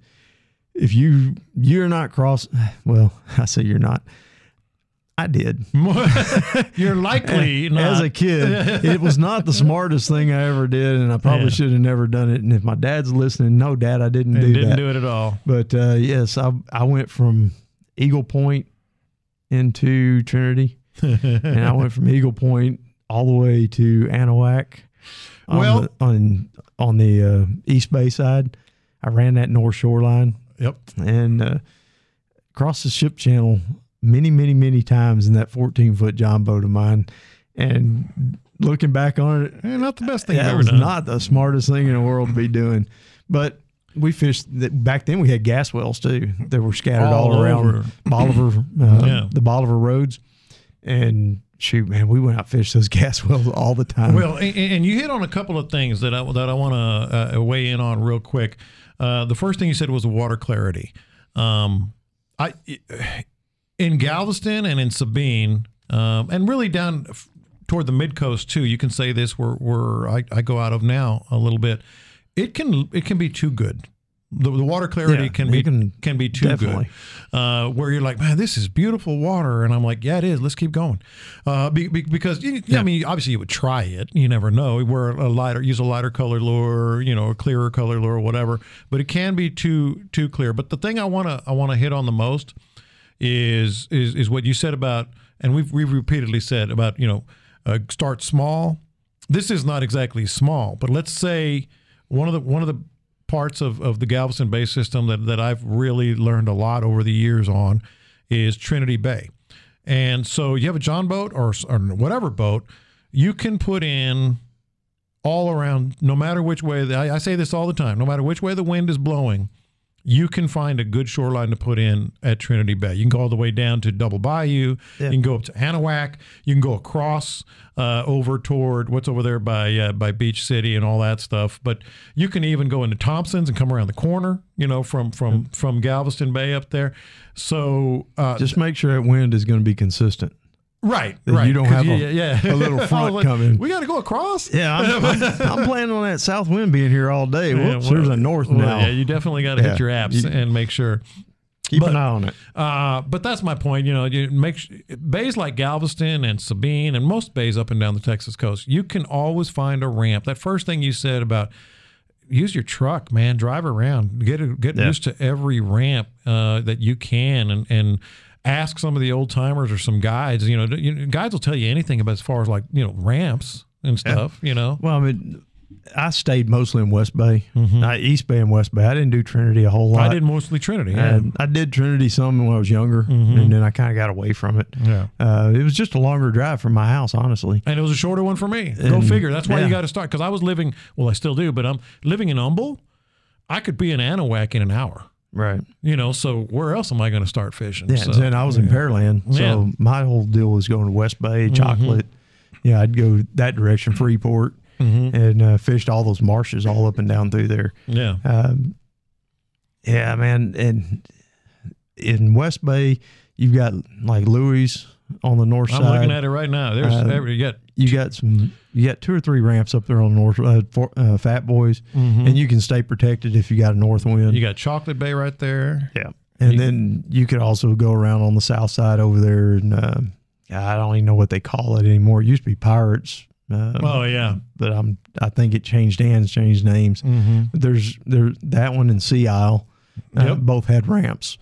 if you you're not cross, well, I say you're not. I did. you're likely not. As a kid, it was not the smartest thing I ever did, and I probably Yeah. should have never done it. And if my dad's listening, no, Dad, I didn't and do didn't that. do it at all. But uh, yes, I I went from Eagle Point into Trinity, and I went from Eagle Point all the way to Anahuac. On Well- the, on on the uh, East Bay side, I ran that North Shoreline Yep. and uh, crossed the ship channel many, many, many times in that 14 foot John boat of mine. And looking back on it, Eh, not the best thing that ever was done. not the smartest thing in the world to be doing. But we fished that back then. We had gas wells too that were scattered all, All around. Bolivar, uh, Yeah. the Bolivar roads. And shoot, man, we went out fish those gas wells all the time. Well, and, and you hit on a couple of things that I that I want to uh, weigh in on real quick. Uh, the first thing you said was water clarity. Um, I in Galveston and in Sabine, um, and really down toward the mid coast too. You can say this where where I, I go out of now a little bit. It can it can be too good. The, the water clarity Yeah, can be can- can be too definitely. good. Uh, where you're like, man, this is beautiful water, and I'm like, yeah, it is. Let's keep going. Uh, be, be, because you, I mean, obviously you would try it. You never know. Wear a lighter, use a lighter color lure, you know, a clearer color lure, whatever. But it can be too too clear. But the thing I wanna I wanna hit on the most is is is what you said about, and we've we've repeatedly said about you know, uh, start small. This is not exactly small, but let's say one of the one of the parts of, of the Galveston Bay system that, that I've really learned a lot over the years on is Trinity Bay. And so you have a John boat or, or whatever boat, you can put in all around, no matter which way, the, I, I say this all the time, no matter which way the wind is blowing, you can find a good shoreline to put in at Trinity Bay. You can go all the way down to Double Bayou. Yeah. You can go up to Anahuac. You can go across uh, over toward what's over there by uh, by Beach City and all that stuff. But you can even go into Thompson's and come around the corner. You know, from from from Galveston Bay up there. So uh, just make sure that wind is going to be consistent. Right, right. you don't have you- a- yeah, a little front like, coming. We got to go across. Yeah, I'm, I'm, I'm planning on that south wind being here all day. Yeah, Whoops, well, there's a north well, now. Yeah, you definitely got to Yeah. hit your apps You- and make sure. Keep but- an eye on it. Uh, but that's my point. You know, you make bays like Galveston and Sabine and most bays up and down the Texas coast. You can always find a ramp. That first thing you said about use your truck, man, drive around, get get Yeah. used to every ramp uh, that you can, and and ask some of the old timers or some guides. You know, you know, guides will tell you anything about as far as like you know ramps and stuff. You know, Well, I mean, I stayed mostly in West Bay, I, East Bay and West Bay. I didn't do Trinity a whole lot. Mm-hmm. I did mostly Trinity. Yeah, And I did Trinity some when I was younger, and then I kind of got away from it. yeah. Uh, it was just a longer drive from my house, honestly. And it was a shorter one for me. Go figure. That's why you got to start. Because I was living, well, I still do, but I'm living in Humble. I could be in Anahuac in an hour. Right. You know, so where else am I going to start fishing? Yeah. So, then I was in Pearland, so Yeah. Mm-hmm. my whole deal was going to West Bay, Chocolate. Yeah, I'd go that direction, Freeport, Mhm. and uh, fished all those marshes all up and down through there. yeah, Um, yeah, man. And in West Bay, you've got like Louis on the north side. I'm looking at it right now. There's Uh, every, you got, you got some, you got two or three ramps up there on north, uh, for, uh, Fat Boys, and you can stay protected if you got a north wind. Mm-hmm. you got Chocolate Bay right there. yeah. And You- then you could also go around on the south side over there, and uh, I don't even know what they call it anymore. It used to be Pirates. Uh, Oh yeah. but I'm I think it changed hands, changed names. Mm-hmm. There's there that one and Sea Isle, uh, Yep. both had ramps,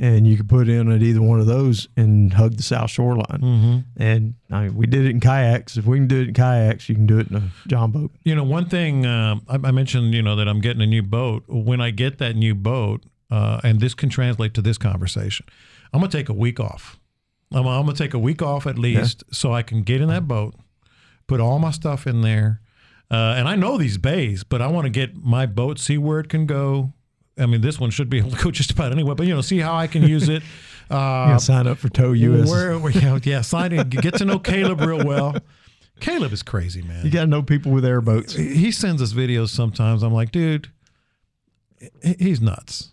and you could put in at either one of those and hug the south shoreline. Mm-hmm. And I mean, we did it in kayaks. If we can do it in kayaks, you can do it in a john boat. You know, one thing um, I, I mentioned, you know, that I'm getting a new boat. When I get that new boat, uh, and this can translate to this conversation, I'm gonna take a week off. I'm, I'm gonna take a week off at least, so I can get in that boat, put all my stuff in there, uh, and I know these bays, but I want to get my boat, see where it can go. I mean, this one should be able to go just about anywhere, but you know, see how I can use it. Uh, can sign up for Tow US. where, where- yeah, yeah, sign in, get to know Caleb real well. Caleb is crazy, man you got to know people with airboats. he sends us videos sometimes. I'm like, dude, he's nuts.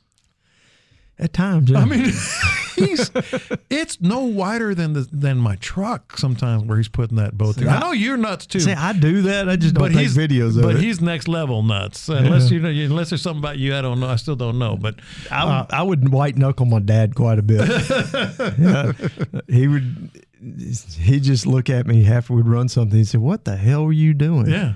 At times, yeah. I mean, he's it's no wider than the than my truck sometimes where he's putting that boat through. I know you're nuts too. See, I do that. I just don't but take videos of but it. he's next level nuts. Unless you know, unless there's something about you I don't know. I still don't know. But I, I would white knuckle my dad quite a bit. Yeah. He would. He'd just look at me after we'd run something. He'd say, "What the hell were you doing?" yeah,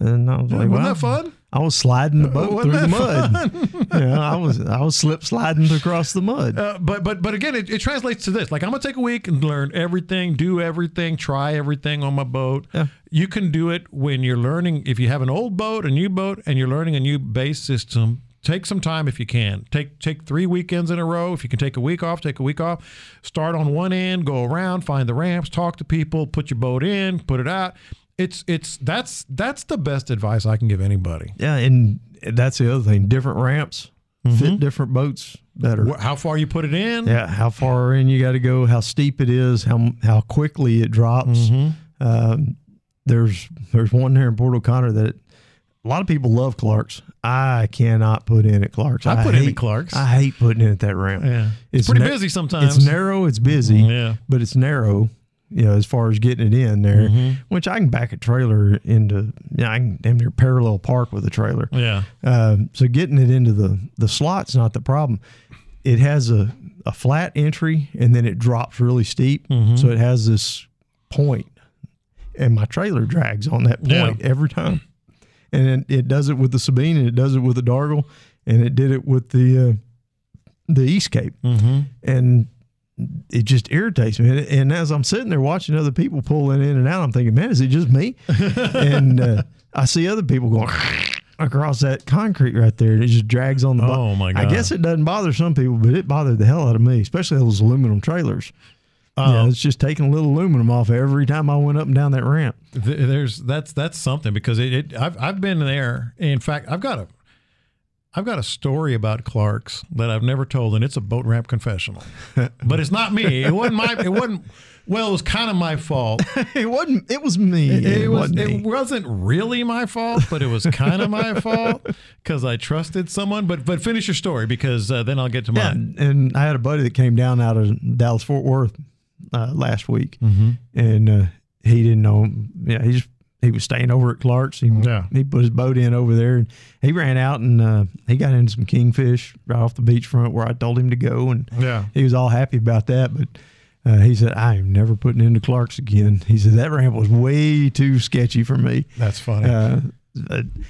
And I was like, wasn't that fun? I was sliding the boat Wasn't through the mud. yeah, I was I was slip sliding across the mud. Uh, but but but again, it, it translates to this. Like I'm gonna take a week and learn everything, do everything, try everything on my boat. Yeah. You can do it when you're learning. If you have an old boat, a new boat, and you're learning a new base system, take some time if you can. Take take three weekends in a row. If you can take a week off, take a week off. Start on one end, go around, find the ramps, talk to people, put your boat in, put it out. It's it's that's that's the best advice I can give anybody. Yeah, and that's the other thing. Different ramps fit different boats better. How far you put it in? Yeah, how far in you got to go, how steep it is, how how quickly it drops. Um, there's there's one there in Port O'Connor that a lot of people love Clark's. I cannot put in at Clark's. I put in at Clark's. I hate putting in at that ramp. Yeah. It's, pretty na- busy sometimes. It's narrow, it's busy, Yeah. but it's narrow. You know, as far as getting it in there, Mm-hmm. which I can back a trailer into. Yeah, I can damn near parallel park with a trailer. Yeah. Um, so getting it into the the slot's not the problem. It has a a flat entry and then it drops really steep, Mm-hmm. so it has this point, and my trailer drags on that point Yeah. every time. And it, it does it with the Sabine and it does it with the Dargel and it did it with the uh, the East Cape Mm-hmm. and it just irritates me. And, as I'm sitting there watching other people pulling in and out, I'm thinking, man, is it just me? and uh, I see other people going across that concrete right there, and it just drags on the. bo- Oh, my god! I guess it doesn't bother some people, but it bothered the hell out of me, especially those aluminum trailers. Uh, yeah, it's just taking a little aluminum off every time I went up and down that ramp. Th- There's that's that's something because it, it I've I've been there. In fact, I've got a I've got a story about Clark's that I've never told, and it's a boat ramp confessional. but it's not me. It wasn't my. It wasn't. Well, it was kind of my fault. it wasn't. It was me. It, was. wasn't me. It wasn't really my fault, but it was kind of my fault because I trusted someone. But but finish your story because uh, then I'll get to Yeah, mine. and I had a buddy that came down out of Dallas Fort Worth uh, last week, Mm-hmm. and uh, he didn't know. Yeah, he just he was staying over at Clark's. He, Yeah. he put his boat in over there, and he ran out and uh, he got into some kingfish right off the beachfront where I told him to go, and Yeah. he was all happy about that. But uh, he said, "I am never putting into Clark's again." He said that ramp was way too sketchy for me. That's funny. Uh,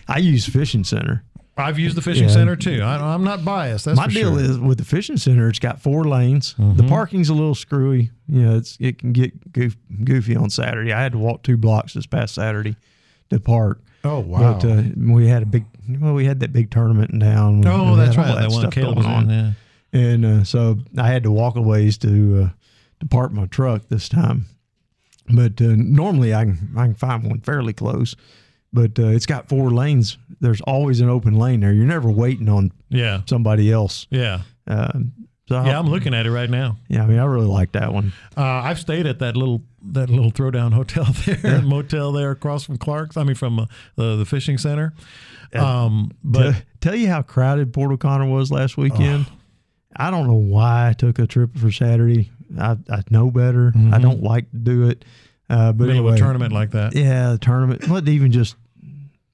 I use Fishing Center. I've used the fishing Yeah. center too. I, I'm not biased. That's My deal sure. is with the fishing center, it's got four lanes. The Mhm. parking's a little screwy. You know, it's it can get goof, goofy on Saturday. I had to walk two blocks this past Saturday to park. Oh wow. But uh, we had a big, well, we had that big tournament in town. Oh, that's right. right. That one stuff Caleb was going in. Yeah. and uh, so I had to walk a ways to uh, to park my truck this time. But uh, normally I can I can find one fairly close, but uh, it's got four lanes. There's always an open lane there. You're never waiting on Yeah. somebody else. Yeah. Um, so Yeah. I'm looking at it right now. Yeah, I mean, I really like that one. Uh, I've stayed at that little that little throwdown hotel there, motel there across from Clark's. I mean, from uh, the the fishing center. Um, but Tell, tell you how crowded Port O'Connor was last weekend. I don't know why I took a trip for Saturday. I, I know better. I don't like to do it. Uh, but middle anyway, a tournament like that. Yeah, the tournament. What even just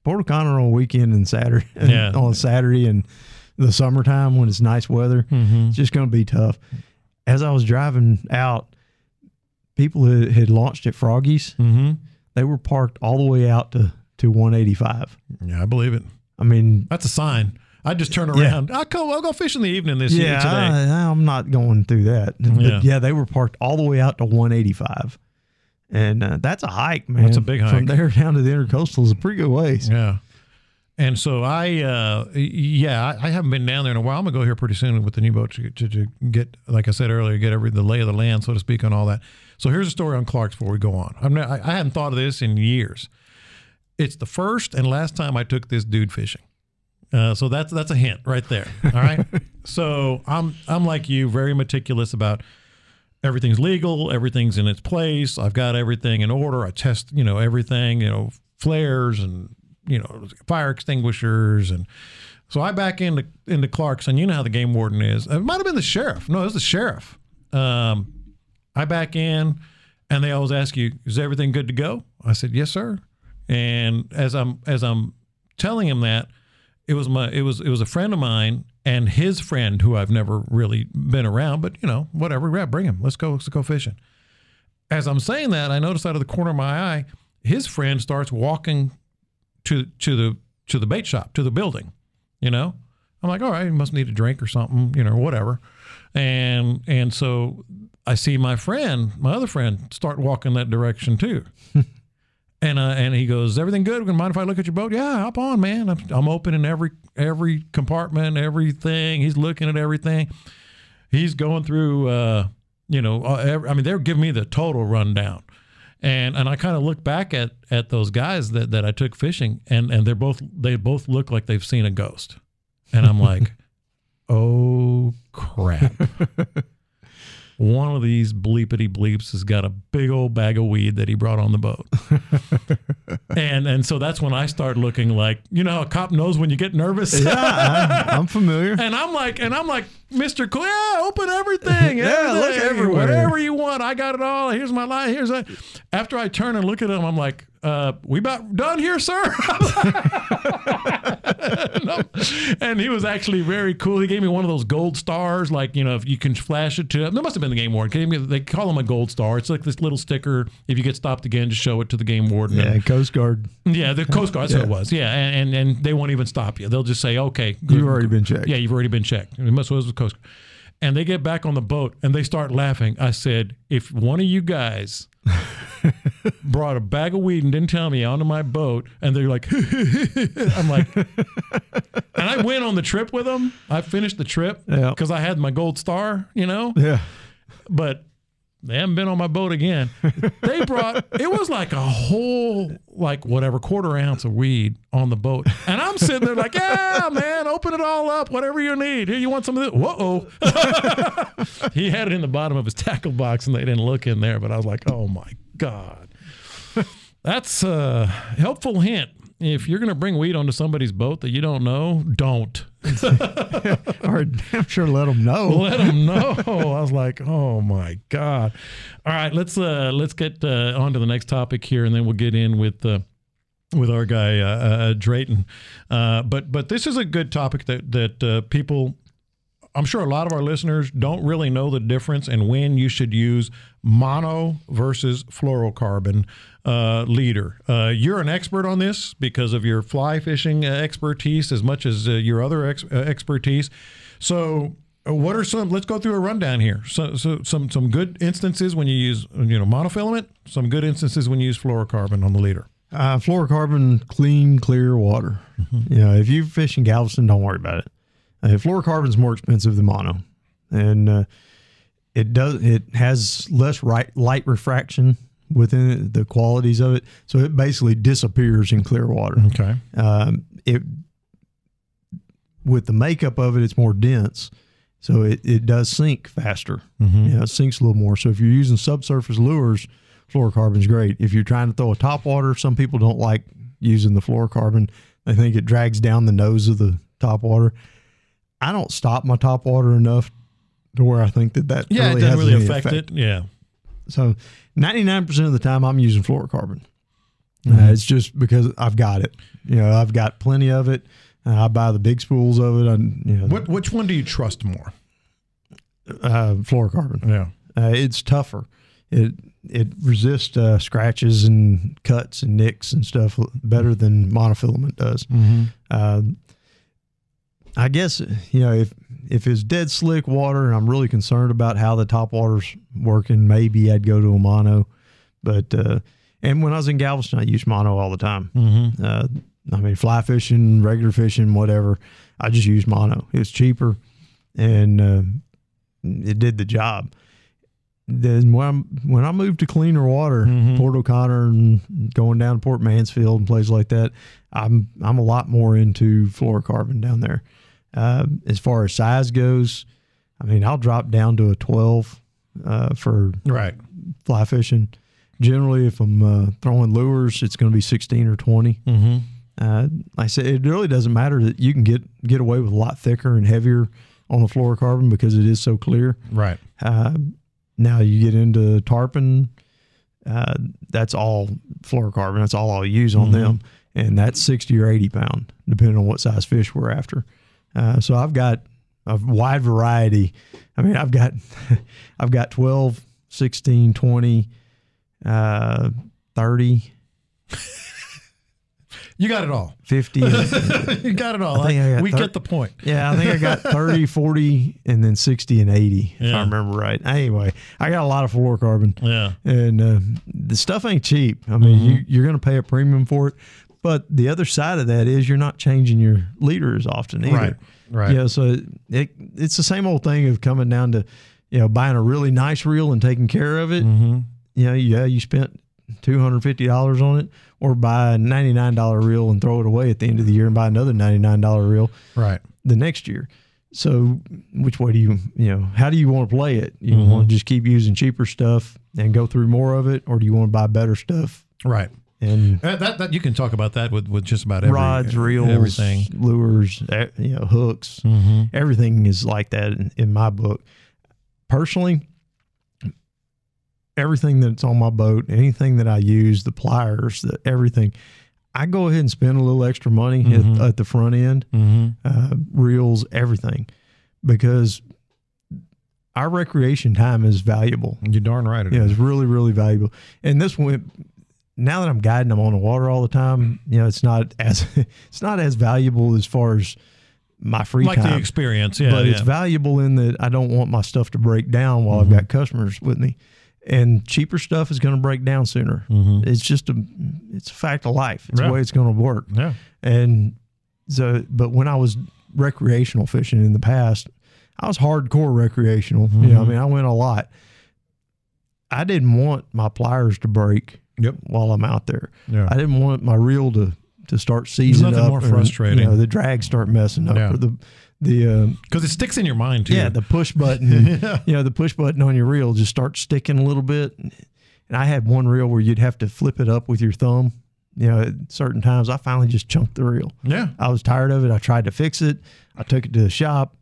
Port O'Connor on weekend and Saturday, Yeah. on Saturday and the summertime when it's nice weather. Mm-hmm. It's just going to be tough. As I was driving out, people had, had launched at Froggies, Mm-hmm. They were parked all the way out to to 185. Yeah, I believe it. I mean, That's a sign. I just turn Yeah. around. I'll go. I'll go fish in the evening this year. yeah, today. I, I'm not going through that. But Yeah. yeah. they were parked all the way out to 185. And uh, that's a hike, man. That's a big hike. From there down to the intercoastal is a pretty good ways. Yeah. And so I, uh, yeah, I, I haven't been down there in a while. I'm gonna go here pretty soon with the new boat to, to, to get, like I said earlier, get every the lay of the land, so to speak, on all that. So here's a story on Clark's before we go on. I'm not, I, I hadn't thought of this in years. It's the first and last time I took this dude fishing. Uh, so that's that's a hint right there. All right. so I'm I'm like you, very meticulous about everything's legal, everything's in its place. I've got everything in order. I test, you know, everything, you know, flares and you know, fire extinguishers and so I back into into Clark's and you know how the game warden is. It might have been the sheriff. No, it was the sheriff. Um, I back in and they always ask you, "Is everything good to go?" I said, "Yes, sir." And as I'm as I'm telling him that, it was my it was it was a friend of mine and his friend who I've never really been around, but you know, whatever. Yeah, bring him. Let's go. Let's go fishing. As I'm saying that, I notice out of the corner of my eye, his friend starts walking to to the to the bait shop to the building. You know, I'm like, all right, he must need a drink or something, you know, whatever. And and so I see my friend, my other friend, start walking that direction too. And uh, and he goes, everything good? Mind if I look at your boat?" Yeah, hop on, man. I'm, I'm opening every every compartment, everything. He's looking at everything. He's going through, uh, you know, uh, every, I mean, they're giving me the total rundown, and and I kind of look back at at those guys that that I took fishing, and and they're both they both look like they've seen a ghost, and I'm like, oh crap. One of these bleepity bleeps has got a big old bag of weed that he brought on the boat. and and so that's when I start looking like, you know how a cop knows when you get nervous? Yeah, I, I'm familiar. And I'm like, and I'm like, Mr. Cool, yeah, open everything. Yeah, look everywhere. Whatever you want. I got it all. Here's my line. Here's that. After I turn and look at him, I'm like, uh, we about done here, sir? No. And he was actually very cool. He gave me one of those gold stars, like, you know, if you can flash it to. There must have been the game warden. They call him a gold star. It's like this little sticker. If you get stopped again, just show it to the game warden. Yeah, And- Coast Guard. yeah, the Coast Guard. That's what it Yeah. was. Yeah, and, and and they won't even stop you. They'll just say, "Okay, good. You've already been checked. Yeah, you've already been checked. It must was the Coast Guard. And they get back on the boat and they start laughing. I said, "If one of you guys brought a bag of weed and didn't tell me onto my boat," and they're like, "I'm like," and I went on the trip with them. I finished the trip Yeah. because I had my gold star, you know, Yeah. but they haven't been on my boat again. They brought it was like a whole like whatever quarter ounce of weed on the boat, and I'm sitting there like, yeah, man, open it all up, whatever you need. Here, you want some of this? Whoa! he had it in the bottom of his tackle box, and they didn't look in there. But I was like, oh my god, that's a helpful hint. If you're going to bring weed onto somebody's boat that you don't know, don't. or I'm sure let them know. Let them know. I was like, oh my god. All right, let's uh, let's get uh, on to the next topic here, and then we'll get in with. Uh, with our guy uh, uh, Drayton, uh, but but this is a good topic that that uh, people I'm sure a lot of our listeners don't really know the difference and when you should use mono versus fluorocarbon uh, leader. Uh, you're an expert on this because of your fly fishing expertise as much as uh, your other ex- uh, expertise. So, uh, what are some? Let's go through a rundown here. So, so, some some good instances when you use you know monofilament. Some good instances when you use fluorocarbon on the leader. Uh, fluorocarbon, clean, clear water. Mm-hmm. You know, if you fish in Galveston, don't worry about it. Uh, fluorocarbon is more expensive than mono, and uh, it does it has less right, light refraction within it, the qualities of it, so it basically disappears in clear water. Okay. Um, it with the makeup of it, it's more dense, so it, it does sink faster. Mm-hmm. You know, it sinks a little more. So if you're using subsurface lures, fluorocarbon is great. If you're trying to throw a top water, some people don't like using the fluorocarbon. They think it drags down the nose of the top water. I don't stop my top water enough to where I think that that yeah, really it doesn't has really affect effect. it. Yeah. So 99% of the time I'm using fluorocarbon. Mm-hmm. Uh, it's just because I've got it. You know, I've got plenty of it. Uh, I buy the big spools of it. I, you know, What which one do you trust more? uh, fluorocarbon. Yeah. Uh, it's tougher. It it resists uh, scratches and cuts and nicks and stuff better than monofilament does. Mm-hmm. Uh, I guess you know if if it's dead slick water and I'm really concerned about how the top water's working, maybe I'd go to a mono. But uh, and when I was in Galveston, I used mono all the time. Mm-hmm. Uh, I mean, fly fishing, regular fishing, whatever. I just used mono. It was cheaper, and uh, it did the job. Then when I, when I moved to cleaner water, Mhm. Port O'Connor and going down to Port Mansfield and places like that, I'm I'm a lot more into fluorocarbon down there. Uh, as far as size goes, I mean, I'll drop down to a 12 uh, for Right. fly fishing. Generally, if I'm uh, throwing lures, it's going to be 16 or 20. Mm-hmm. Uh, like I said it really doesn't matter that you can get get away with a lot thicker and heavier on the fluorocarbon because it is so clear. Right. Uh, now you get into tarpon, uh, that's all fluorocarbon. That's all I'll use on Mhm. them, and that's 60 or 80 pound, depending on what size fish we're after. Uh, so I've got a wide variety. I mean, I've got I've got 12, 16, 20, uh, 30, You got it all. 50. you got it all. I I got we thir- get the point. Yeah, I think I got 30, 40, and then 60 and 80, if I remember right. Anyway, I got a lot of fluorocarbon, Yeah. and uh, the stuff ain't cheap. I mean, Mm-hmm. you, you're going to pay a premium for it. But the other side of that is you're not changing your leader as often either. Right. Right. Yeah, so it, it's the same old thing of coming down to, you know, buying a really nice reel and taking care of it. Mm-hmm. You know, yeah, you spent two hundred fifty dollars on it, or buy a ninety nine dollar reel and throw it away at the end of the year and buy another ninety nine dollar reel Right. the next year. So, which way do you, you know, how do you want to play it? You Mhm. want to just keep using cheaper stuff and go through more of it, or do you want to buy better stuff Right. And Uh, that, that you can talk about that with, with just about every rods, reels, everything. lures, you know, hooks? Mm-hmm. Everything is like that in, in my book. Personally, everything that's on my boat, anything that I use, the pliers, the everything, I go ahead and spend a little extra money Mhm. at, at the front end. Mm-hmm. uh, reels, everything, because our recreation time is valuable. You're darn right. it know, is. it's really, really valuable. And this one, now that I'm guiding them on the water all the time, you know, it's not as it's not as valuable as far as my free like the experience. Yeah. but yeah. it's valuable in that I don't want my stuff to break down while Mhm. I've got customers with me. And cheaper stuff is going to break down sooner. Mhm. It's just a it's a fact of life. It's Yeah. the way it's going to work. Yeah. And so, but when I was recreational fishing in the past, I was hardcore recreational. You know, I Mhm. mean, I went a lot. I didn't want my pliers to break Yep. while I'm out there. Yeah. I didn't want my reel to to start seizing nothing up. more or, frustrating. You know, the drag start messing up, Yeah. or the the um, Because it sticks in your mind too. yeah the push button. yeah. you know, the push button on your reel just starts sticking a little bit. And I had one reel where you'd have to flip it up with your thumb you know, at certain times I finally just chunked the reel. Yeah. I was tired of it. I tried to fix it. I took it to the shop.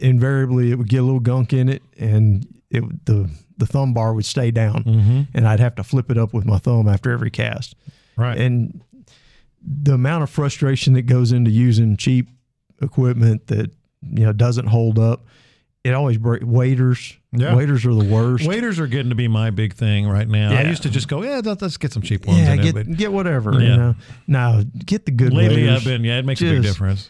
Invariably, it would get a little gunk in it, and it the the thumb bar would stay down, Mm-hmm. and I'd have to flip it up with my thumb after every cast. Right. And the amount of frustration that goes into using cheap equipment that you know doesn't hold up, it always break waders. Yeah. Waders are the worst. Waders are getting to be my big thing right now. I used to just go, yeah, let- let's get some cheap ones. yeah, in it, get get whatever. Yeah. You know, now get the good. Ones. Lately waders. I've been, yeah, it makes a big difference.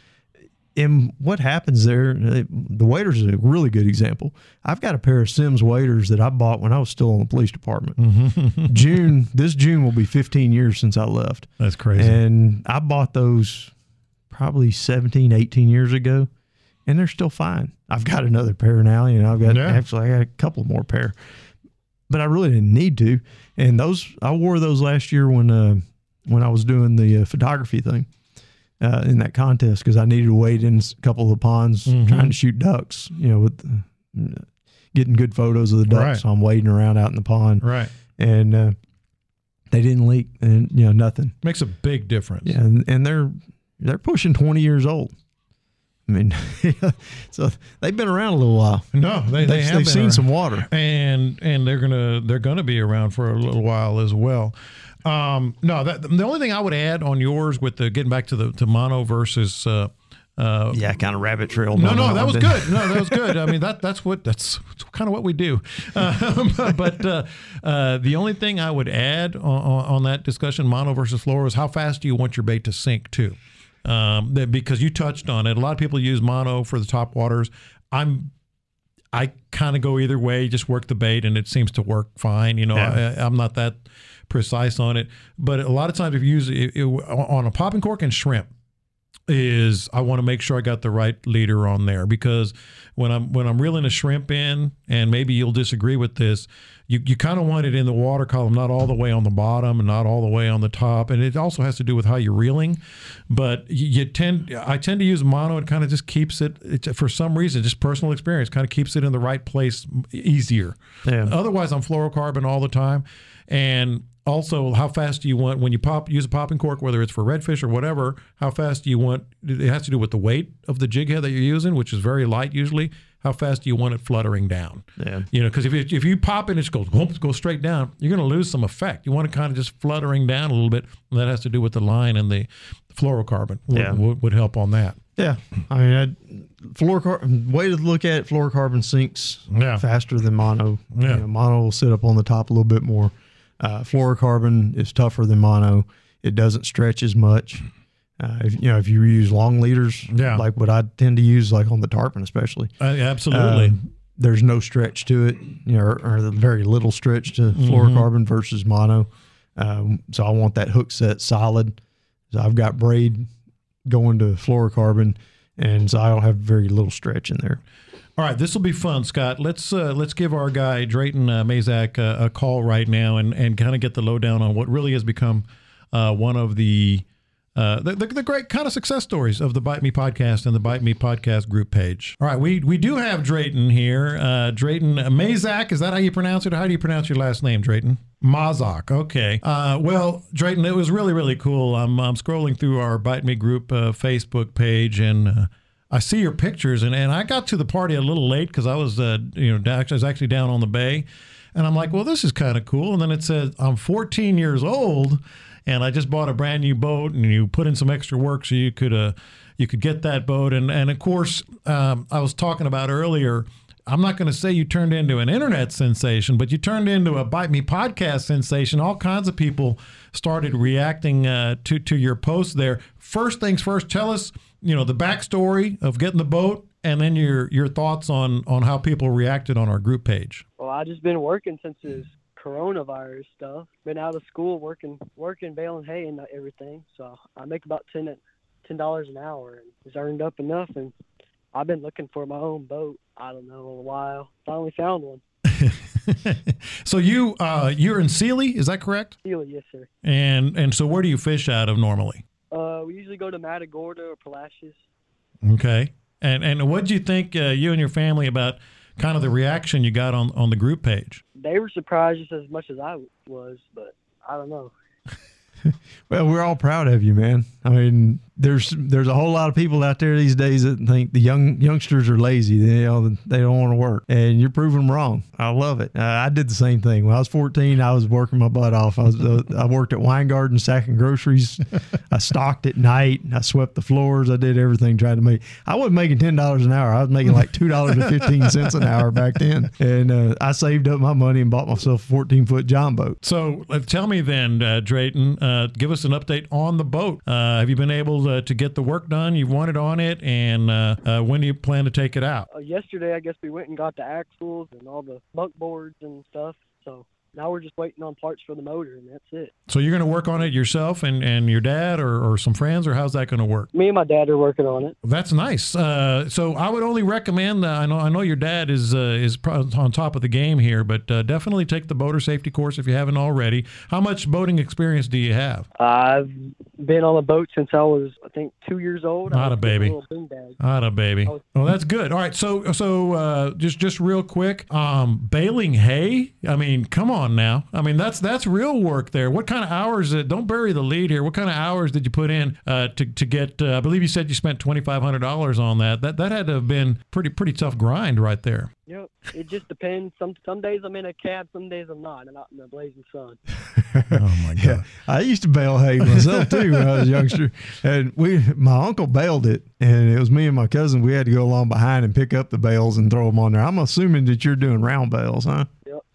And what happens there, the waders is a really good example. I've got a pair of Simms waders that I bought when I was still in the police department. Mm-hmm. June, this June will be 15 years since I left. That's crazy. And I bought those probably 17, 18 years ago, and they're still fine. I've got another pair now. You know, I've got Yeah. actually I got a couple more pair, but I really didn't need to. And those I wore those last year when uh, when I was doing the uh, photography thing uh, in that contest because I needed to wade in a couple of the ponds Mhm. trying to shoot ducks. You know, with the, getting good photos of the ducks. Right. So I'm wading around out in the pond, right. and uh, they didn't leak, and you know nothing. Makes a big difference. Yeah, and, and they're they're pushing twenty years old. I mean, so they've been around a little while. No, they, they They've, have they've seen around. some water. and and they're gonna they're gonna be around for a little while as well. Um, no, that the only thing I would add on yours with the getting back to the to mono versus uh, uh, Yeah, kind of rabbit trail. no, no, that was but- good. No, that was good. I mean, that that's what that's, kind of what we do. Um, but uh, uh, the only thing I would add on, on, that discussion, mono versus fluoro, is how fast do you want your bait to sink too? Um, that, because you touched on it. A lot of people use mono for the top waters. I'm I kind of go either way, just work the bait, and it seems to work fine. You know, Yeah. I, I'm not that precise on it, but a lot of times if you use it, it on a popping cork and shrimp, is I want to make sure I got the right leader on there because when I'm when I'm reeling a shrimp in, and maybe you'll disagree with this, you, you kind of want it in the water column, not all the way on the bottom and not all the way on the top, and it also has to do with how you're reeling. But you, you tend I tend to use mono. It kind of just keeps it, it for some reason, just personal experience, kind of keeps it in the right place easier. Yeah. Otherwise, I'm fluorocarbon all the time, and also how fast do you want when you pop use a popping cork, whether it's for redfish or whatever? How fast do you want? It has to do with the weight of the jig head that you're using, which is very light usually. How fast do you want it fluttering down? Yeah. You know, because if you, if you pop it and it just goes whoop, goes straight down, you're going to lose some effect. You want it kind of just fluttering down a little bit. And that has to do with the line and the fluorocarbon. Would, Yeah. would, would help on that. Yeah, I mean, I, fluorocarbon. Way to look at it, fluorocarbon sinks Yeah. faster than mono. Yeah. You know, mono will sit up on the top a little bit more. Uh, fluorocarbon is tougher than mono. It doesn't stretch as much. Uh, if, you know, if you use long leaders, Yeah. like what I tend to use, like on the tarpon especially, Uh, absolutely. um, there's no stretch to it, you know, or, or very little stretch to Mm-hmm. fluorocarbon versus mono. Um, so I want that hook set solid. So I've got braid going to fluorocarbon, and don't have very little stretch in there. All right, this will be fun, Scott. Let's uh, let's give our guy Drayton uh, Mazak uh, a call right now and and kind of get the lowdown on what really has become uh, one of the, uh, the, the the great kind of success stories of the Bite Me podcast and the Bite Me podcast group page. All right, we we do have Drayton here. Uh, Drayton Mazak, is that how you pronounce it, or how do you pronounce your last name, Drayton? Mazak. Okay. Uh, well, Drayton, it was really really cool. I'm I'm scrolling through our Bite Me group uh, Facebook page and. Uh, I see your pictures, and, and I got to the party a little late because I was, uh, you know, I was actually down on the bay, and I'm like, well, this is kind of cool. And then it says I'm 14 years old, and I just bought a brand new boat, and you put in some extra work so you could, uh, you could get that boat. And and of course, um, I was talking about earlier. I'm not going to say you turned into an internet sensation, but you turned into a Bite Me podcast sensation. All kinds of people started reacting uh, to to your post there. First things first, tell us you know the backstory of getting the boat, and then your your thoughts on on how people reacted on our group page. Well, I've just been working since this coronavirus stuff. Been out of school working, working baling hay and everything. So I make about ten ten dollars an hour, and it's earned up enough. And I've been looking for my own boat. I don't know a while. Finally found one. so you uh, you're in Sealy, is that correct? Sealy, yes sir. And and so where do you fish out of normally? Uh, we usually go to Matagorda or Palacios. Okay. And and what do you think uh, you and your family about kind of the reaction you got on on the group page? They were surprised just as much as I was, but I don't know. Well, we're all proud of you, man. I mean, there's there's a whole lot of people out there these days that think the young youngsters are lazy. They you know, they don't want to work, and you're proving them wrong. I love it. Uh, I did the same thing when I was 14. I was working my butt off. I was uh, I worked at Weingarten sacking groceries. I stocked at night. I swept the floors. I did everything trying to make. I wasn't making ten dollars an hour. I was making like two dollars and fifteen cents an hour back then, and uh, I saved up my money and bought myself a 14 foot john boat. So uh, tell me then, uh, Drayton, uh, give us an update on the boat. Uh, have you been able to, to get the work done you wanted on it, and uh, uh, when do you plan to take it out? Uh, yesterday, I guess we went and got the axles and all the bunk boards and stuff. So now we're just waiting on parts for the motor, and that's it. So you're going to work on it yourself and, and your dad or, or some friends, or how's that going to work? Me and my dad are working on it. That's nice. Uh, so I would only recommend. Uh, I know I know your dad is uh, is on top of the game here, but uh, definitely take the boater safety course if you haven't already. How much boating experience do you have? I've been on a boat since I was, I think, two years old. Not a baby. Not a baby. Oh. Oh, that's good. All right. So so uh, just just real quick, um, baling hay. I mean, come on now. I mean, that's that's real work there. What kind of hours? Uh, don't bury the lead here. What kind of hours did you put in uh, to to get? Uh, I believe you said you spent twenty five hundred dollars on that. That that had to have been pretty pretty tough grind right there. Yep. It just depends. Some some days I'm in a cab, some days I'm not, and out in the blazing sun. Oh my god. Yeah, I used to bale hay myself too when I was a youngster, and we my uncle baled it, and it was me and my cousin. We had to go along behind and pick up the bales and throw them on there. I'm assuming that you're doing round bales, huh?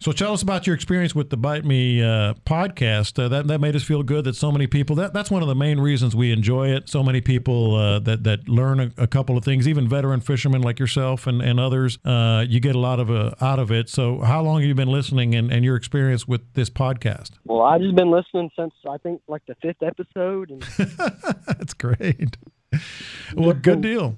So tell us about your experience with the Bite Me uh, podcast. Uh, that that made us feel good that so many people. That that's one of the main reasons we enjoy it. So many people uh, that that learn a, a couple of things. Even veteran fishermen like yourself and and others. Uh, you get a lot of uh, out of it. So how long have you been listening and, and your experience with this podcast? Well, I've just been listening since I think like the fifth episode, and That's great. Well, good deal.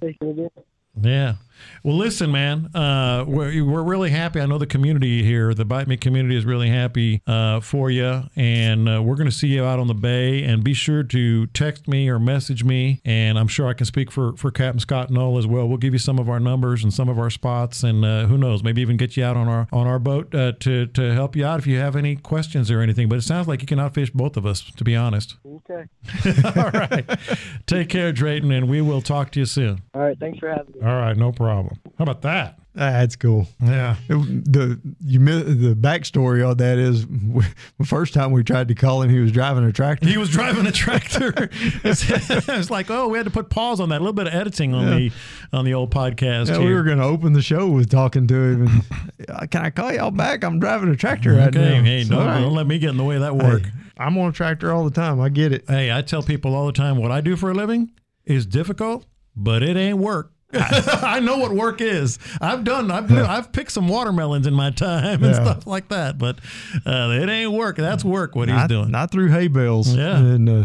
Yeah. Well, listen, man, uh, we're, we're really happy. I know the community here, the Bite Me community, is really happy uh, for you. And uh, we're going to see you out on the bay. And be sure to text me or message me. And I'm sure I can speak for, for Captain Scott Null as well. We'll give you some of our numbers and some of our spots. And uh, who knows, maybe even get you out on our on our boat uh, to, to help you out if you have any questions or anything. But it sounds like you can outfish both of us, to be honest. Okay. All right. Take care, Drayton, and we will talk to you soon. All right. Thanks for having me. All right, no problem. How about that? That's cool. Yeah. It- the you the backstory on that is the first time we tried to call him, he was driving a tractor. He was driving a tractor. it's, it's like, oh, we had to put pause on that. A little bit of editing on the on the old podcast. Yeah, we were going to open the show with talking to him. And, "Uh, Can I call y'all back? I'm driving a tractor right okay, now. hey, So, don't, right. don't let me get in the way of that work. Hey, I'm on a tractor all the time. I get it. Hey, I tell people all the time what I do for a living is difficult, but it ain't work. I know what work is. I've done. I've I've picked some watermelons in my time and Yeah. stuff like that, but uh, it ain't work. That's work. What he's doing. not through hay bales. Yeah. And uh,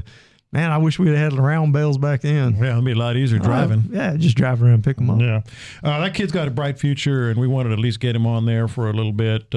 man, I wish we'd had round bales back then. yeah, it'd be a lot easier driving. Uh, yeah, just drive around and pick them up. Yeah, uh, that kid's got a bright future, and we wanted to at least get him on there for a little bit.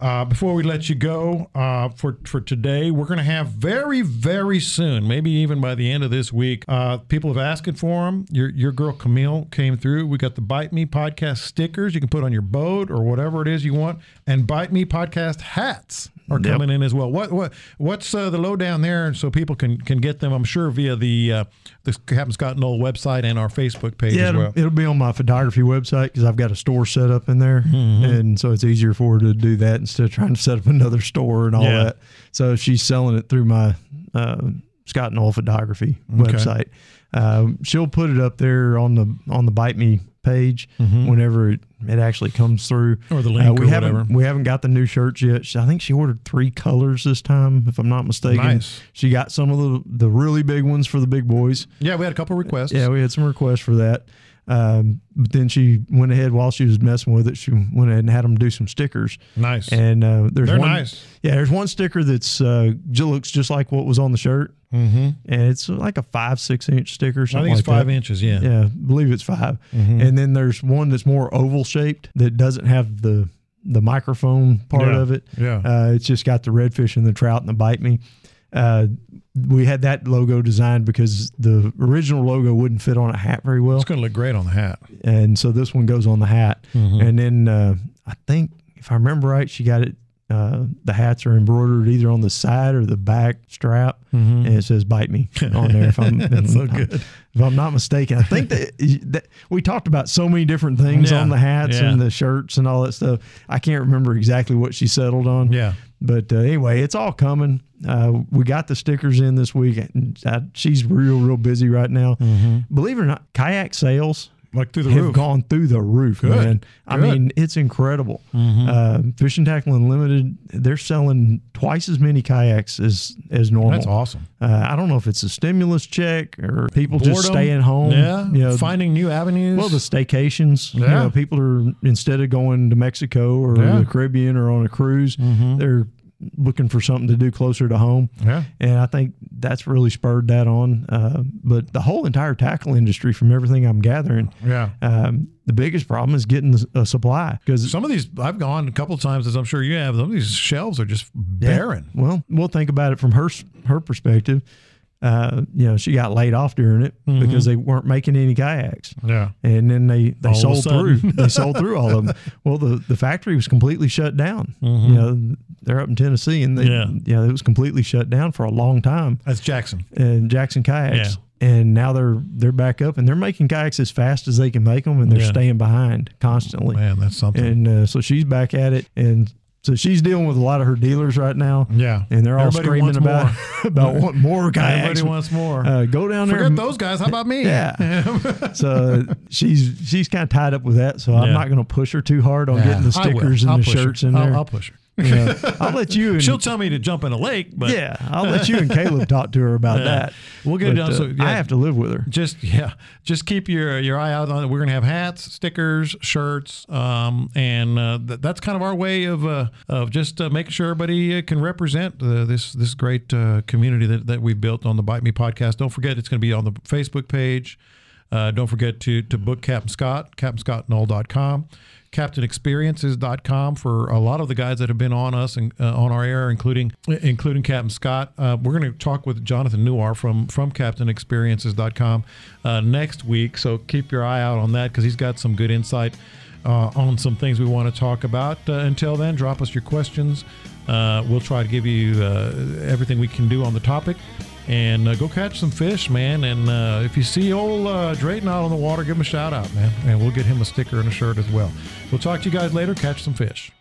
Uh, before we let you go uh, for for today, we're going to have very very soon, maybe even by the end of this week. Uh, people have asked for them. Your your girl Camille came through. We got the Bite Me podcast stickers you can put on your boat or whatever it is you want, and Bite Me podcast hats are Yep. coming in as well. What what what's uh, the lowdown there, so people can can get them? I'm sure via the uh, the Captain Scott Null website and our Facebook page Yeah, as it'll, it'll be on my photography website because I've got a store set up in there, Mm-hmm. and so it's easier for her to do that instead of trying to set up another store and all Yeah. that. So she's selling it through my uh, Scott Null photography website. Um, she'll put it up there on the on the Bite Me page whenever it, it actually comes through, Mm-hmm. Or the Uh, link we or haven't whatever. we haven't got the new shirts yet. She- I think she ordered three colors this time, if I'm not mistaken. Nice. She got some of the the really big ones for the big boys. Yeah, we had a couple requests. Yeah, we had some requests for that. Um, but then she went ahead while she was messing with it. She went ahead and had them do some stickers. nice. And uh, there's They're one, nice. Yeah, there's one sticker that's uh, looks just like what was on the shirt, Mm-hmm. and it's like a five six inch sticker. I think it's like five that. inches. Yeah. Yeah, I believe it's 5 Mm-hmm. And then there's one that's more oval shaped that doesn't have the the microphone part Yeah. of it. Yeah. Uh, it's just got the redfish and the trout and the bite me. Uh, we had that logo designed because the original logo wouldn't fit on a hat very well It's going to look great on the hat. and so this one goes on the hat. Mm-hmm. And then uh, I think if I remember right, she got it uh, the hats are embroidered either on the side or the back strap, and it says "Bite Me" on there. If I'm, Mm-hmm. That's so good. If I'm not mistaken, I think that, that we talked about so many different things Yeah, on the hats yeah. and the shirts and all that stuff. I can't remember exactly what she settled on. Yeah. But uh, anyway, it's all coming. Uh, we got the stickers in this week. and I, she's real, real busy right now. Believe it or not, kayak sales Like through the have roof. gone through the roof, Good. man. I Good. mean, it's incredible. Uh, Fishing Tackle Unlimited, they're selling twice as many kayaks as as normal. That's awesome. Uh, I don't know if it's a stimulus check or people just staying home. Yeah. you know, Finding new avenues. well, the staycations. You Yeah. know, people are instead of going to Mexico or Yeah. Mm-hmm. the Caribbean or on a cruise, they're looking for something to do closer to home. yeah. And I think that's really spurred that on. Uh, but the whole entire tackle industry, from everything I'm gathering, Yeah. um, the biggest problem is getting a supply because Some of these I've gone a couple times, as I'm sure you have. Some of these shelves are just barren. Well, we'll think about it from her her perspective. Uh, you know, she got laid off during it Mm-hmm. because they weren't making any kayaks. Yeah. and then they they All sold through they sold through all of them well the the factory was completely shut down you know they're up in tennessee and they Mm-hmm. Yeah. you know it was completely shut down for a long time That's Jackson. and jackson kayaks Yeah. and now they're they're back up and they're making kayaks as fast as they can make them and they're Yeah. staying behind constantly Man, that's something. and uh, so she's back at it and so she's dealing with a lot of her dealers right now yeah. and they're all Everybody screaming about about wanting more kayaks Everybody wants more. uh, go down there Forget those guys. How about me? yeah. so she's she's kind of tied up with that. So I'm not going to push her too hard on getting the stickers I'll and the push her. shirts in I'll- there. I'll push her. Yeah. I'll let you and She'll tell me to jump in a lake, but yeah, I'll let you and Caleb talk to her about Yeah. that. We'll get it But, done. uh, So, yeah. I have to live with her. just yeah, just keep your your eye out on it. We're gonna have hats, stickers, shirts, um, and uh, th- that's kind of our way of uh, of just uh, making sure everybody uh, can represent uh, this this great uh, community that, that we've built on the Bite Me podcast. Don't forget, it's going to be on the Facebook page. Uh, don't forget to to book Captain Scott, CaptainScottNull.com, CaptainExperiences.com for a lot of the guys that have been on us and uh, on our air, including including Captain Scott. Uh, we're going to talk with Jonathan Newar from from CaptainExperiences.com uh, next week, so keep your eye out on that because he's got some good insight uh, on some things we want to talk about. Uh, until then, drop us your questions. Uh, we'll try to give you uh, everything we can do on the topic. And uh, go catch some fish, man. And uh, if you see old uh, Drayton out on the water, give him a shout out, man. And we'll get him a sticker and a shirt as well. We'll talk to you guys later. Catch some fish.